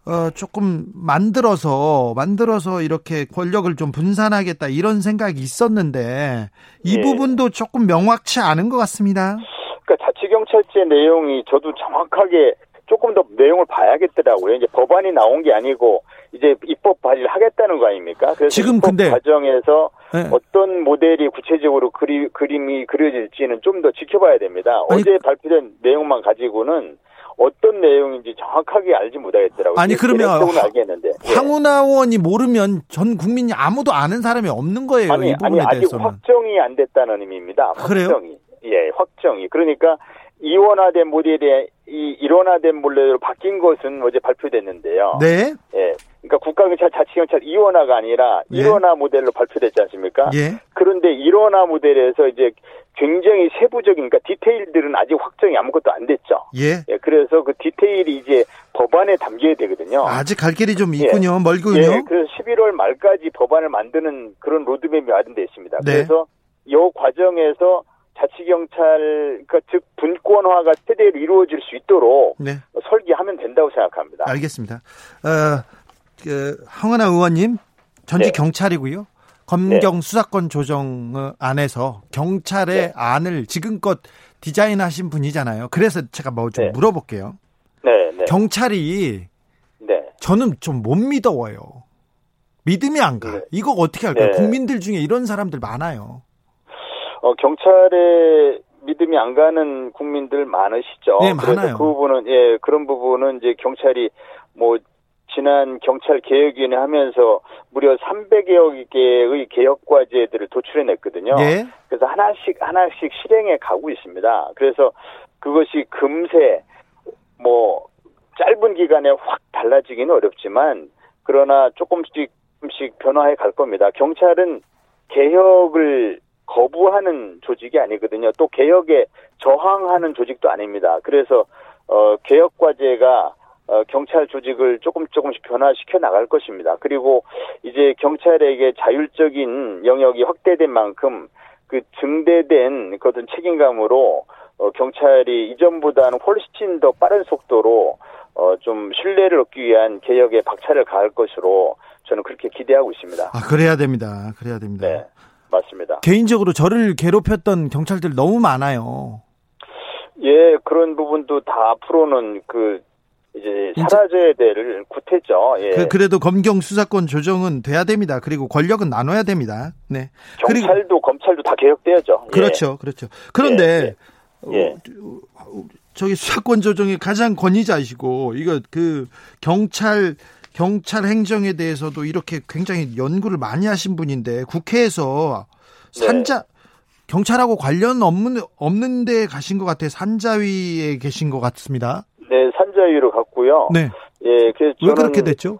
어, 조금 만들어서, 만들어서 이렇게 권력을 좀 분산하겠다 이런 생각이 있었는데, 이 예. 부분도 조금 명확치 않은 것 같습니다. 그러니까 자치경찰제 내용이 저도 정확하게 조금 더 내용을 봐야겠더라고요. 이제 법안이 나온 게 아니고 이제 입법 발의를 하겠다는 거 아닙니까? 그래서 지금 입법 근데- 과정에서 네. 어떤 모델이 구체적으로 그리, 그림이 그려질지는 좀 더 지켜봐야 됩니다. 아니- 어제 발표된 내용만 가지고는 어떤 내용인지 정확하게 알지 못하겠더라고요. 아니, 그러면 알겠는데. 예. 황운하 의원이 모르면 전 국민이 아무도 아는 사람이 없는 거예요. 아니, 이 부분에 아니 아직 대해서는. 확정이 안 됐다는 의미입니다. 그래요? 확정이. 예, 확정이. 그러니까 이원화된 모델이 이 일원화된 모델로 바뀐 것은 어제 발표됐는데요. 네. 예. 그러니까 국가경찰 자치경찰 이원화가 아니라 예. 일원화 모델로 발표됐지 않습니까? 예. 그런데 일원화 모델에서 이제 굉장히 세부적인 그러니까 디테일들은 아직 확정이 아무것도 안 됐죠. 예. 예, 그래서 그 디테일이 이제 법안에 담겨야 되거든요. 아직 갈 길이 좀 있군요. 멀군요. 예, 그래서 11월 말까지 법안을 만드는 그런 로드맵이 마련되어 있습니다. 네. 그래서 이 과정에서 자치경찰, 그러니까 즉 분권화가 최대로 이루어질 수 있도록 네. 설계하면 된다고 생각합니다. 알겠습니다. 어, 그 황은하 의원님 전직 네. 경찰이고요. 검경 수사권 조정 안에서 경찰의 네. 안을 지금껏 디자인하신 분이잖아요. 그래서 제가 뭐좀 네. 물어볼게요. 네, 네, 경찰이 네. 저는 좀 못 믿어요. 믿음이 안 가. 네. 이거 어떻게 할까요? 네. 국민들 중에 이런 사람들 많아요. 어, 경찰에 믿음이 안 가는 국민들 많으시죠. 네, 그래서 많아요. 그 부분은 예 그런 부분은 이제 경찰이 뭐 지난 경찰 개혁위원회 하면서 무려 300여 개의 개혁 과제들을 도출해냈거든요. 예. 그래서 하나씩 하나씩 실행해 가고 있습니다. 그래서 그것이 금세 뭐 짧은 기간에 확 달라지기는 어렵지만 그러나 조금씩 조금씩 변화해 갈 겁니다. 경찰은 개혁을 거부하는 조직이 아니거든요. 또 개혁에 저항하는 조직도 아닙니다. 그래서 어 개혁 과제가 어, 경찰 조직을 조금 조금씩 변화시켜 나갈 것입니다. 그리고 이제 경찰에게 자율적인 영역이 확대된 만큼 그 증대된 그 어떤 책임감으로 어, 경찰이 이전보다는 훨씬 더 빠른 속도로 어, 좀 신뢰를 얻기 위한 개혁에 박차를 가할 것으로 저는 그렇게 기대하고 있습니다. 아, 그래야 됩니다. 그래야 됩니다. 네, 맞습니다. 개인적으로 저를 괴롭혔던 경찰들 너무 많아요. 예, 그런 부분도 다 앞으로는 그 이제 사라져야 될 구태죠. 예. 그, 그래도 검경 수사권 조정은 돼야 됩니다. 그리고 권력은 나눠야 됩니다. 네. 그리고 경찰도 검찰도 다 개혁돼야죠. 예. 그렇죠, 그렇죠. 그런데 예, 예. 어, 저기 수사권 조정의 가장 권위자이시고 이거 그 경찰 경찰 행정에 대해서도 이렇게 굉장히 연구를 많이 하신 분인데 국회에서 네. 산자 경찰하고 관련 없는 없는데 가신 것 같아요. 산자위에 계신 것 같습니다. 네, 산자위로 갔고요. 네. 예, 그래서 왜 그렇게 됐죠?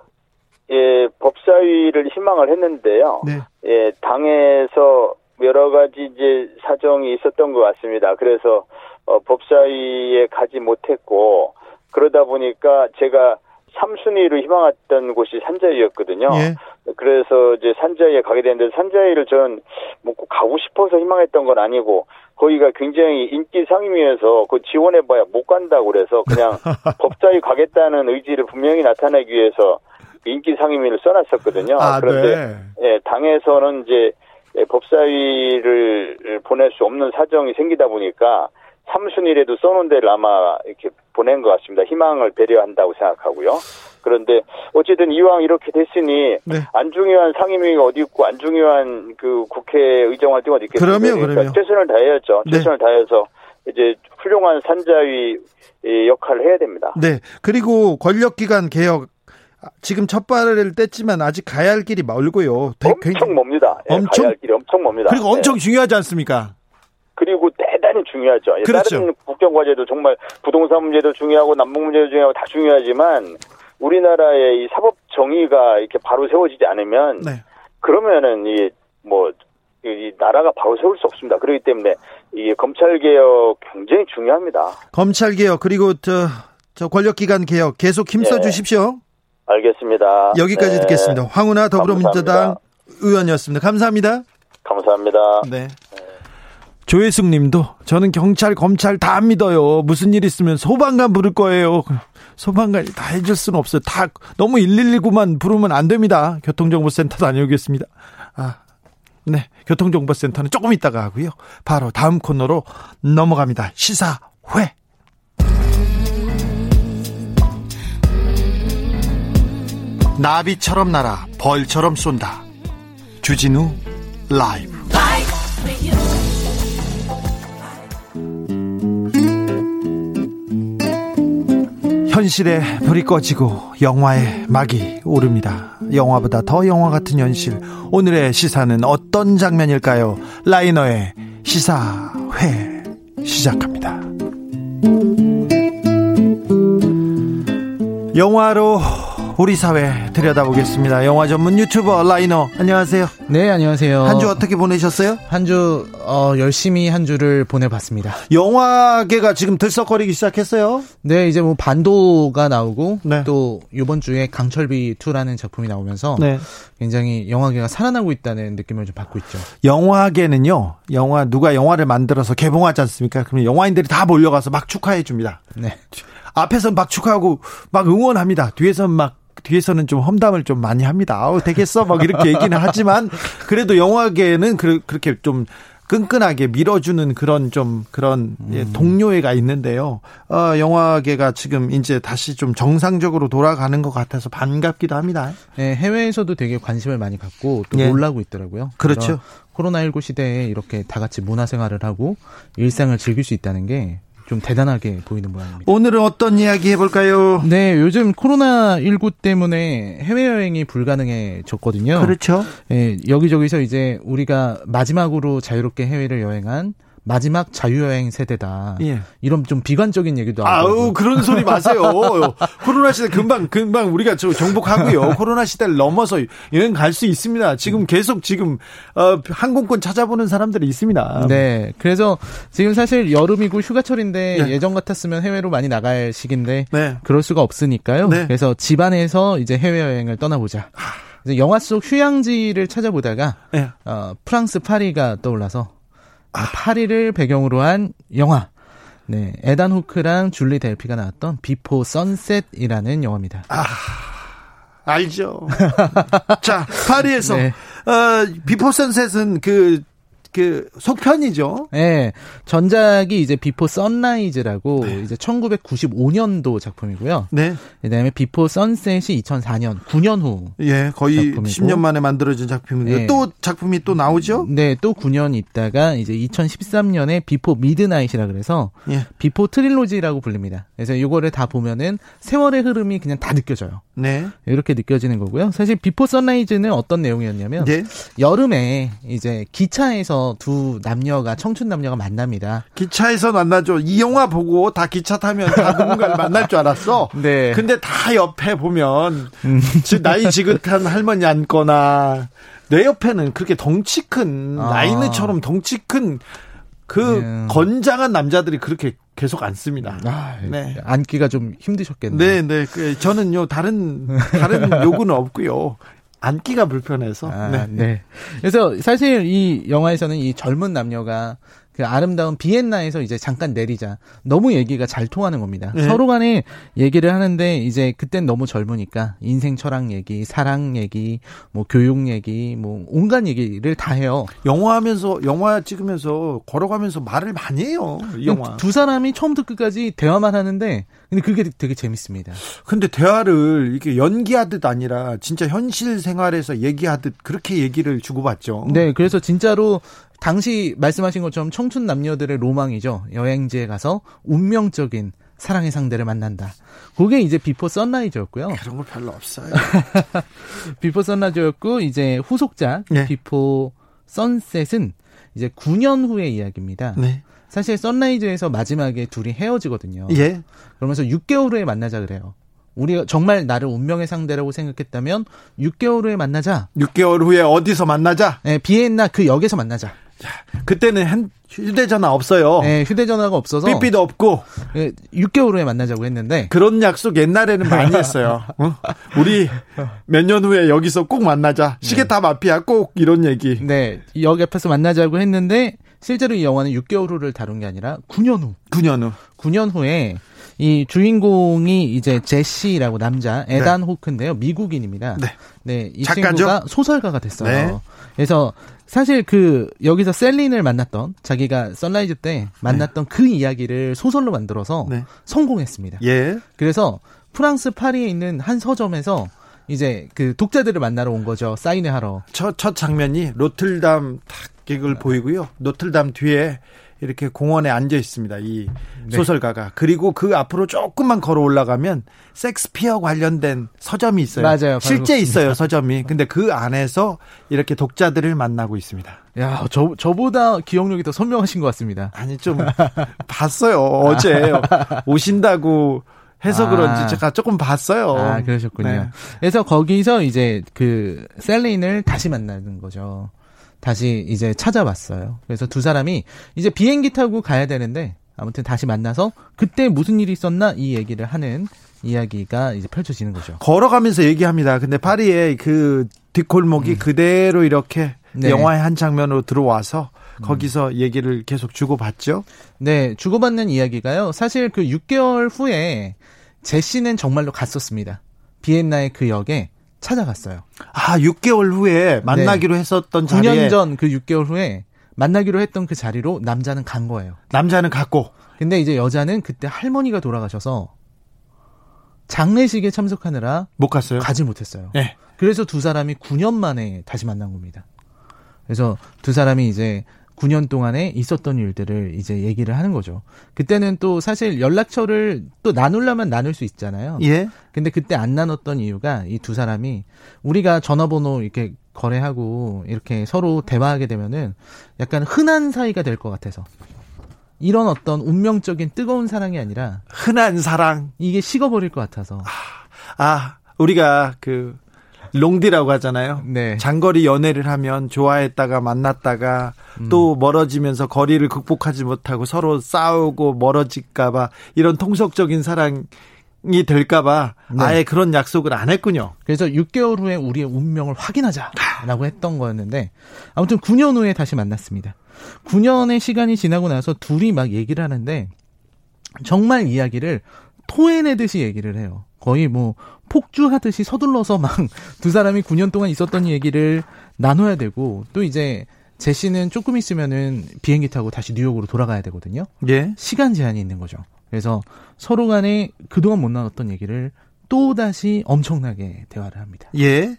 예, 법사위를 희망을 했는데요. 네. 예, 당에서 여러 가지 이제 사정이 있었던 것 같습니다. 그래서 어, 법사위에 가지 못했고 그러다 보니까 제가 3순위로 희망했던 곳이 산자위였거든요. 예. 그래서 이제 산자위에 가게 됐는데 산자위를 뭐꼭 가고 싶어서 희망했던 건 아니고 거기가 굉장히 인기 상임위에서 그 지원해봐야 못 간다고 그래서 그냥 법사위 가겠다는 의지를 분명히 나타내기 위해서 인기 상임위를 써놨었거든요. 아, 그런데 네. 예, 당에서는 이제 예, 법사위를 보낼 수 없는 사정이 생기다 보니까 삼순위라도 써놓은 데를 아마 이렇게 보낸 것 같습니다. 희망을 배려한다고 생각하고요. 그런데 어쨌든 이왕 이렇게 됐으니 네. 안중의원 상임위가 어디 있고 안중의원 그 국회 의정 활동 어디 있겠습니까? 그럼요, 그러니까 그럼요. 최선을 다해야죠. 네. 최선을 다해서 이제 훌륭한 산자위 의 역할을 해야 됩니다. 네. 그리고 권력기관 개혁 아, 지금 첫 발을 뗐지만 아직 가야 할 길이 멀고요. 되- 엄청 멉니다. 예, 엄청- 가야 할 길이 엄청 멉니다. 그리고 네. 엄청 중요하지 않습니까? 그리고 대단히 중요하죠. 예, 그렇죠. 다른 국정 과제도 정말 부동산 문제도 중요하고 남북 문제도 중요하고 다 중요하지만 우리나라의 이 사법 정의가 이렇게 바로 세워지지 않으면 네. 그러면은 이뭐 이 나라가 바로 세울 수 없습니다. 그렇기 때문에 이 검찰 개혁 굉장히 중요합니다. 검찰 개혁 그리고 저, 저 권력 기관 개혁 계속 힘써 예. 주십시오. 알겠습니다. 여기까지 네. 듣겠습니다. 황운하 더불어민주당 의원이었습니다. 감사합니다. 감사합니다. 네. 조혜숙 님도 저는 경찰, 검찰 다 믿어요. 무슨 일 있으면 소방관 부를 거예요. 소방관이 다 해줄 수는 없어요. 다 너무 119만 부르면 안 됩니다. 교통정보센터 다녀오겠습니다. 아, 네. 교통정보센터는 조금 있다가 하고요. 바로 다음 코너로 넘어갑니다. 시사회. 나비처럼 날아 벌처럼 쏜다. 주진우 라이브. 현실에 불이 꺼지고 영화의 막이 오릅니다. 영화보다 더 영화 같은 현실. 오늘의 시사는 어떤 장면일까요? 라이너의 시사회 시작합니다. 영화로 우리 사회 들여다보겠습니다. 영화 전문 유튜버 라이너 안녕하세요. 네, 안녕하세요. 한 주 어떻게 보내셨어요? 한주 어, 열심히 한 주를 보내봤습니다. 영화계가 지금 들썩거리기 시작했어요. 네, 이제 뭐 반도가 나오고 네. 또 이번 주에 강철비 2라는 작품이 나오면서 네. 굉장히 영화계가 살아나고 있다는 느낌을 좀 받고 있죠. 영화계는요, 영화, 누가 영화를 만들어서 개봉하지 않습니까? 그러면 영화인들이 다 몰려가서 막 축하해 줍니다. 네. 앞에서는 막 축하하고 막 응원합니다. 뒤에서는 막 뒤에서는 좀 험담을 좀 많이 합니다. 아우 되겠어 막 이렇게 얘기는 하지만 그래도 영화계는 그, 그렇게 좀 끈끈하게 밀어주는 그런 좀 그런 예, 동료애가 있는데요. 어, 영화계가 지금 이제 다시 좀 정상적으로 돌아가는 것 같아서 반갑기도 합니다. 네, 해외에서도 되게 관심을 많이 갖고 또 예. 놀라고 있더라고요. 그렇죠. 그래서 코로나19 시대에 이렇게 다 같이 문화 생활을 하고 일상을 즐길 수 있다는 게 좀 대단하게 보이는 모양입니다. 오늘은 어떤 이야기 해볼까요? 네, 요즘 코로나19 때문에 해외여행이 불가능해졌거든요. 그렇죠. 예, 여기저기서 이제 우리가 마지막으로 자유롭게 해외를 여행한 마지막 자유여행 세대다. 예. 이런 좀 비관적인 얘기도 아우 하고. 그런 소리 마세요. 코로나 시대 금방 금방 우리가 저 정복하고요. 코로나 시대를 넘어서 여행 갈 수 있습니다. 지금 계속 지금 어, 항공권 찾아보는 사람들이 있습니다. 네. 그래서 지금 사실 여름이고 휴가철인데 네. 예전 같았으면 해외로 많이 나갈 시기인데 네. 그럴 수가 없으니까요. 네. 그래서 집안에서 이제 해외여행을 떠나보자. 영화 속 휴양지를 찾아보다가 네. 어, 프랑스 파리가 떠올라서 아, 파리를 배경으로 한 영화. 네, 에단 호크랑 줄리 델피가 나왔던 Before Sunset이라는 영화입니다. 알죠. 자 파리에서 네. 어, Before Sunset은 그 그 속편이죠. 네, 전작이 이제 Before Sunrise라고 네. 이제 1995년도 작품이고요. 네. 그다음에 Before Sunset이 2004년, 9년 후. 예, 거의 작품이고. 10년 만에 만들어진 작품인데 네. 또 작품이 또 나오죠? 네, 또 9년 있다가 이제 2013년에 Before Midnight이라 그래서 예. Before trilogy라고 불립니다. 그래서 이거를 다 보면은 세월의 흐름이 그냥 다 느껴져요. 네. 이렇게 느껴지는 거고요. 사실 Before Sunrise는 어떤 내용이었냐면 네. 여름에 이제 기차에서 두 남녀가 청춘 남녀가 만납니다. 기차에서 만나죠. 이 영화 보고 다 기차 타면 다 누군가를 만날 줄 알았어. 네. 근데 다 옆에 보면 지- 나이 지긋한 할머니 앉거나 내 옆에는 그렇게 덩치 큰 아. 라이너처럼 덩치 큰 그 네. 건장한 남자들이 그렇게 계속 앉습니다. 아, 네. 앉기가 좀 힘드셨겠네요. 네, 네. 그 저는요 다른 다른 요구는 없고요. 앉기가 불편해서. 아, 네. 네. 그래서 사실 이 영화에서는 이 젊은 남녀가 그 아름다운 비엔나에서 이제 잠깐 내리자 너무 얘기가 잘 통하는 겁니다. 네. 서로 간에 얘기를 하는데 이제 그땐 너무 젊으니까 인생 철학 얘기, 사랑 얘기, 뭐 교육 얘기, 뭐 온갖 얘기를 다 해요. 영화 하면서 영화 찍으면서 걸어가면서 말을 많이 해요. 이 영화. 두 사람이 처음부터 끝까지 대화만 하는데 근데 그게 되게 재밌습니다. 근데 대화를 이렇게 연기하듯 아니라 진짜 현실 생활에서 얘기하듯 그렇게 얘기를 주고받죠. 네, 그래서 진짜로 당시 말씀하신 것처럼 청춘 남녀들의 로망이죠. 여행지에 가서 운명적인 사랑의 상대를 만난다. 그게 이제 Before Sunrise였고요. 그런 거 별로 없어요. Before Sunrise였고 이제 후속작 네. Before Sunset은 이제 9년 후의 이야기입니다. 네. 사실 Sunrise에서 마지막에 둘이 헤어지거든요. 예. 그러면서 6개월 후에 만나자 그래요. 우리가 정말 나를 운명의 상대라고 생각했다면 6개월 후에 만나자. 6개월 후에 어디서 만나자? 네, 비엔나 그 역에서 만나자. 그때는 핸- 휴대전화 없어요. 네, 휴대전화가 없어서 삐삐도 없고 6개월 후에 만나자고 했는데 그런 약속 옛날에는 많이 했어요. 어? 우리 몇 년 후에 여기서 꼭 만나자. 시계탑 앞이야 꼭 이런 얘기. 네, 역 옆에서 만나자고 했는데 실제로 이 영화는 6개월 후를 다룬 게 아니라 9년 후. 9년 후. 9년 후에 이 주인공이 이제 제시라고 남자 에단 호크인데요. 미국인입니다. 네. 네, 이 작가죠? 친구가 소설가가 됐어요. 네. 그래서 사실 그 여기서 셀린을 만났던 자기가 Sunrise 때 만났던 그 이야기를 소설로 만들어서 네. 성공했습니다. 예. 그래서 프랑스 파리에 있는 한 서점에서 이제 그 독자들을 만나러 온 거죠. 사인회 하러. 첫, 첫 장면이 노틀담 탁 이걸 보이고요. 노틀담 뒤에 이렇게 공원에 앉아 있습니다. 이 소설가가. 그리고 그 앞으로 조금만 걸어 올라가면 섹스피어 관련된 서점이 있어요. 맞아요. 실제. 있어요, 서점이. 근데 그 안에서 이렇게 독자들을 만나고 있습니다. 야, 저 저보다 기억력이 더 선명하신 것 같습니다. 아니 좀 봤어요. 어제 오신다고 해서 아. 그런지 제가 조금 봤어요. 아, 그러셨군요. 네. 그래서 거기서 이제 그 셀린을 다시 만나는 거죠. 다시 이제 찾아왔어요. 그래서 두 사람이 이제 비행기 타고 가야 되는데 아무튼 다시 만나서 그때 무슨 일이 있었나 이 얘기를 하는 이야기가 이제 펼쳐지는 거죠. 걸어가면서 얘기합니다. 근데 파리의 그 뒷골목이 그대로 이렇게 음. 네. 영화의 한 장면으로 들어와서 거기서 얘기를 계속 주고받죠. 네, 주고받는 이야기가요. 사실 그 6개월 후에 제시는 정말로 갔었습니다. 비엔나의 그 역에 찾아갔어요. 아, 6개월 후에 만나기로 했었던 자리에 9년 전 그 6개월 후에 만나기로 했던 그 자리로 남자는 간 거예요. 남자는 갔고 근데 이제 여자는 그때 할머니가 돌아가셔서 장례식에 참석하느라 못 갔어요. 가지 못했어요. 네. 그래서 두 사람이 9년 만에 다시 만난 겁니다. 그래서 두 사람이 이제 9년 동안에 있었던 일들을 이제 얘기를 하는 거죠. 그때는 또 사실 연락처를 또 나누려면 나눌 수 있잖아요. 예. 근데 그때 안 나눴던 이유가 이 두 사람이 우리가 전화번호 이렇게 거래하고 이렇게 서로 대화하게 되면은 약간 흔한 사이가 될 것 같아서 이런 어떤 운명적인 뜨거운 사랑이 아니라 흔한 사랑. 이게 식어버릴 것 같아서 아, 우리가 그 롱디라고 하잖아요. 네. 장거리 연애를 하면 좋아했다가 만났다가 음. 또 멀어지면서 거리를 극복하지 못하고 서로 싸우고 멀어질까봐 이런 통속적인 사랑 이 될까봐 네. 아예 그런 약속을 안 했군요. 그래서 6개월 후에 우리의 운명을 확인하자라고 했던 거였는데 아무튼 9년 후에 다시 만났습니다. 9년의 시간이 지나고 나서 둘이 막 얘기를 하는데 정말 이야기를 토해내듯이 얘기를 해요. 거의 뭐 폭주하듯이 서둘러서 막 두 사람이 9년 동안 있었던 얘기를 나눠야 되고 또 이제 제시는 조금 있으면은 비행기 타고 다시 뉴욕으로 돌아가야 되거든요. 예. 시간 제한이 있는 거죠. 그래서 서로 간에 그동안 못 나눴던 얘기를 또 다시 엄청나게 대화를 합니다. 예.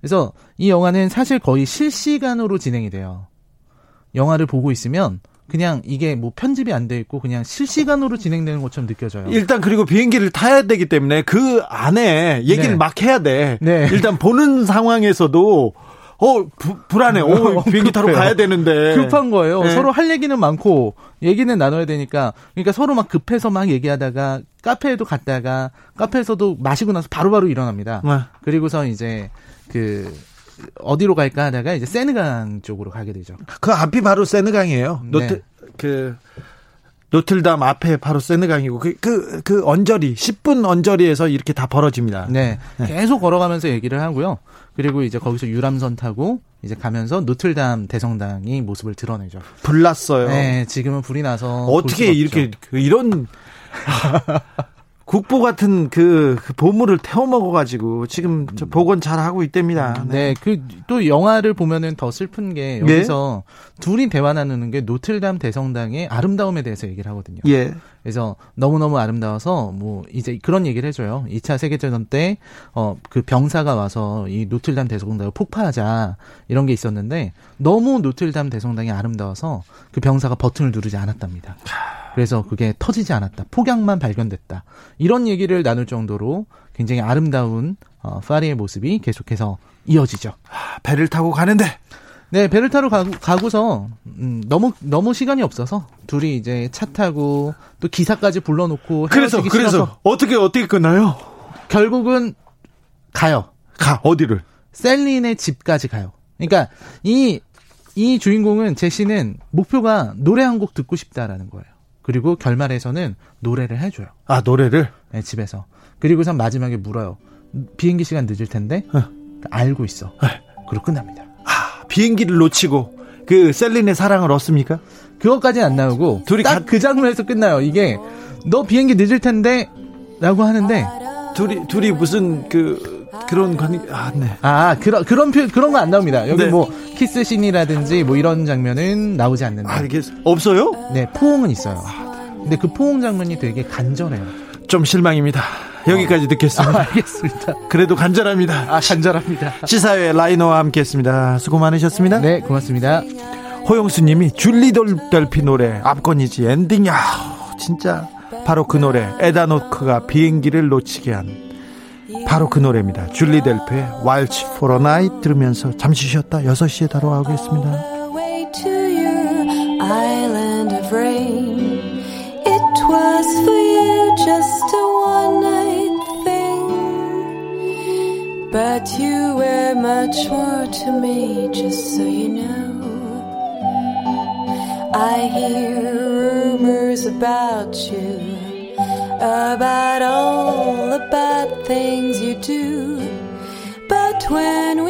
그래서 이 영화는 사실 거의 실시간으로 진행이 돼요. 영화를 보고 있으면 그냥 이게 뭐 편집이 안 돼 있고 그냥 실시간으로 진행되는 것처럼 느껴져요. 일단 그리고 비행기를 타야 되기 때문에 그 안에 얘기를 네. 막 해야 돼. 네. 일단 보는 상황에서도 어 부- 불안해. 어 비행기 타러 급해요. 가야 되는데. 급한 거예요. 네. 서로 할 얘기는 많고 얘기는 나눠야 되니까 그러니까 서로 막 급해서 막 얘기하다가 카페에도 갔다가 카페에서도 마시고 나서 바로바로 일어납니다. 네. 그리고서 이제 그 어디로 갈까 하다가 이제 세느강 쪽으로 가게 되죠. 그 앞이 바로 세느강이에요. 네. 노트 그 노틀담 앞에 바로 세느강이고 그 그 그 언저리 10분 언저리에서 이렇게 다 벌어집니다. 네. 계속 걸어가면서 얘기를 하고요. 그리고 이제 거기서 유람선 타고 이제 가면서 노틀담 대성당이 모습을 드러내죠. 불났어요. 네, 지금은 불이 나서 볼 어떻게 이렇게 이런 국보 같은 그, 그 보물을 태워 먹어가지고 지금 저 복원 잘 하고 있답니다. 네, 그 또 영화를 보면은 더 슬픈 게 네. 여기서 둘이 대화 나누는 게 노틀담 대성당의 아름다움에 대해서 얘기를 하거든요. 예. 그래서 너무너무 아름다워서 뭐 이제 그런 얘기를 해줘요. 2차 세계대전 때 어 그 병사가 와서 이 노틀담 대성당을 폭파하자 이런 게 있었는데 너무 노틀담 대성당이 아름다워서 그 병사가 버튼을 누르지 않았답니다. 그래서 그게 터지지 않았다. 폭약만 발견됐다. 이런 얘기를 나눌 정도로 굉장히 아름다운 어, 파리의 모습이 계속해서 이어지죠. 배를 타고 가는데 네, 배를 타러 가고, 가고 서 음, 너무 너무 시간이 없어서 둘이 이제 차 타고 또 기사까지 불러놓고 그래서 그래서 어떻게 어떻게 끝나요? 결국은 가요. 가 어디를? 셀린의 집까지 가요. 그러니까 이이 주인공은 제시는 목표가 노래 한 곡 듣고 싶다라는 거예요. 그리고 결말에서는 노래를 해줘요. 아 노래를 네, 집에서. 그리고선 마지막에 물어요. 비행기 시간 늦을 텐데 알고 있어. 그리고 끝납니다. 아, 비행기를 놓치고 그 셀린의 사랑을 얻습니까? 그것까지는 안 나오고 둘이 딱그 장면에서 끝나요. 이게 너 비행기 늦을 텐데라고 하는데 둘이 둘이 무슨 그 그런 관 아, 네. 아 그런 그런 표, 그런 거 안 나옵니다. 여기 네. 뭐 키스 씬이라든지 뭐 이런 장면은 나오지 않는데 아, 이게 없어요? 네 포옹은 있어요. 근데 그 포옹 장면이 되게 간절해요. 좀 실망입니다. 여기까지 듣겠습니다. 알겠습니다. 그래도 간절합니다. 아 간절합니다. 시사회 라이너와 함께 했습니다. 수고 많으셨습니다. 네 고맙습니다. 호영수님이 줄리 돌달피 노래 앞건이지 엔딩이야 진짜 바로 그 노래 에다노크가 비행기를 놓치게 한 바로 그 노래입니다 줄리 델페의 Wild for a Night 들으면서 잠시 쉬었다 6시에 돌아오겠습니다 Away to your island of rain. It was for you just a one night thing. But you were much more to me, just so you know. I hear rumors about you, about all the bad things you do. But when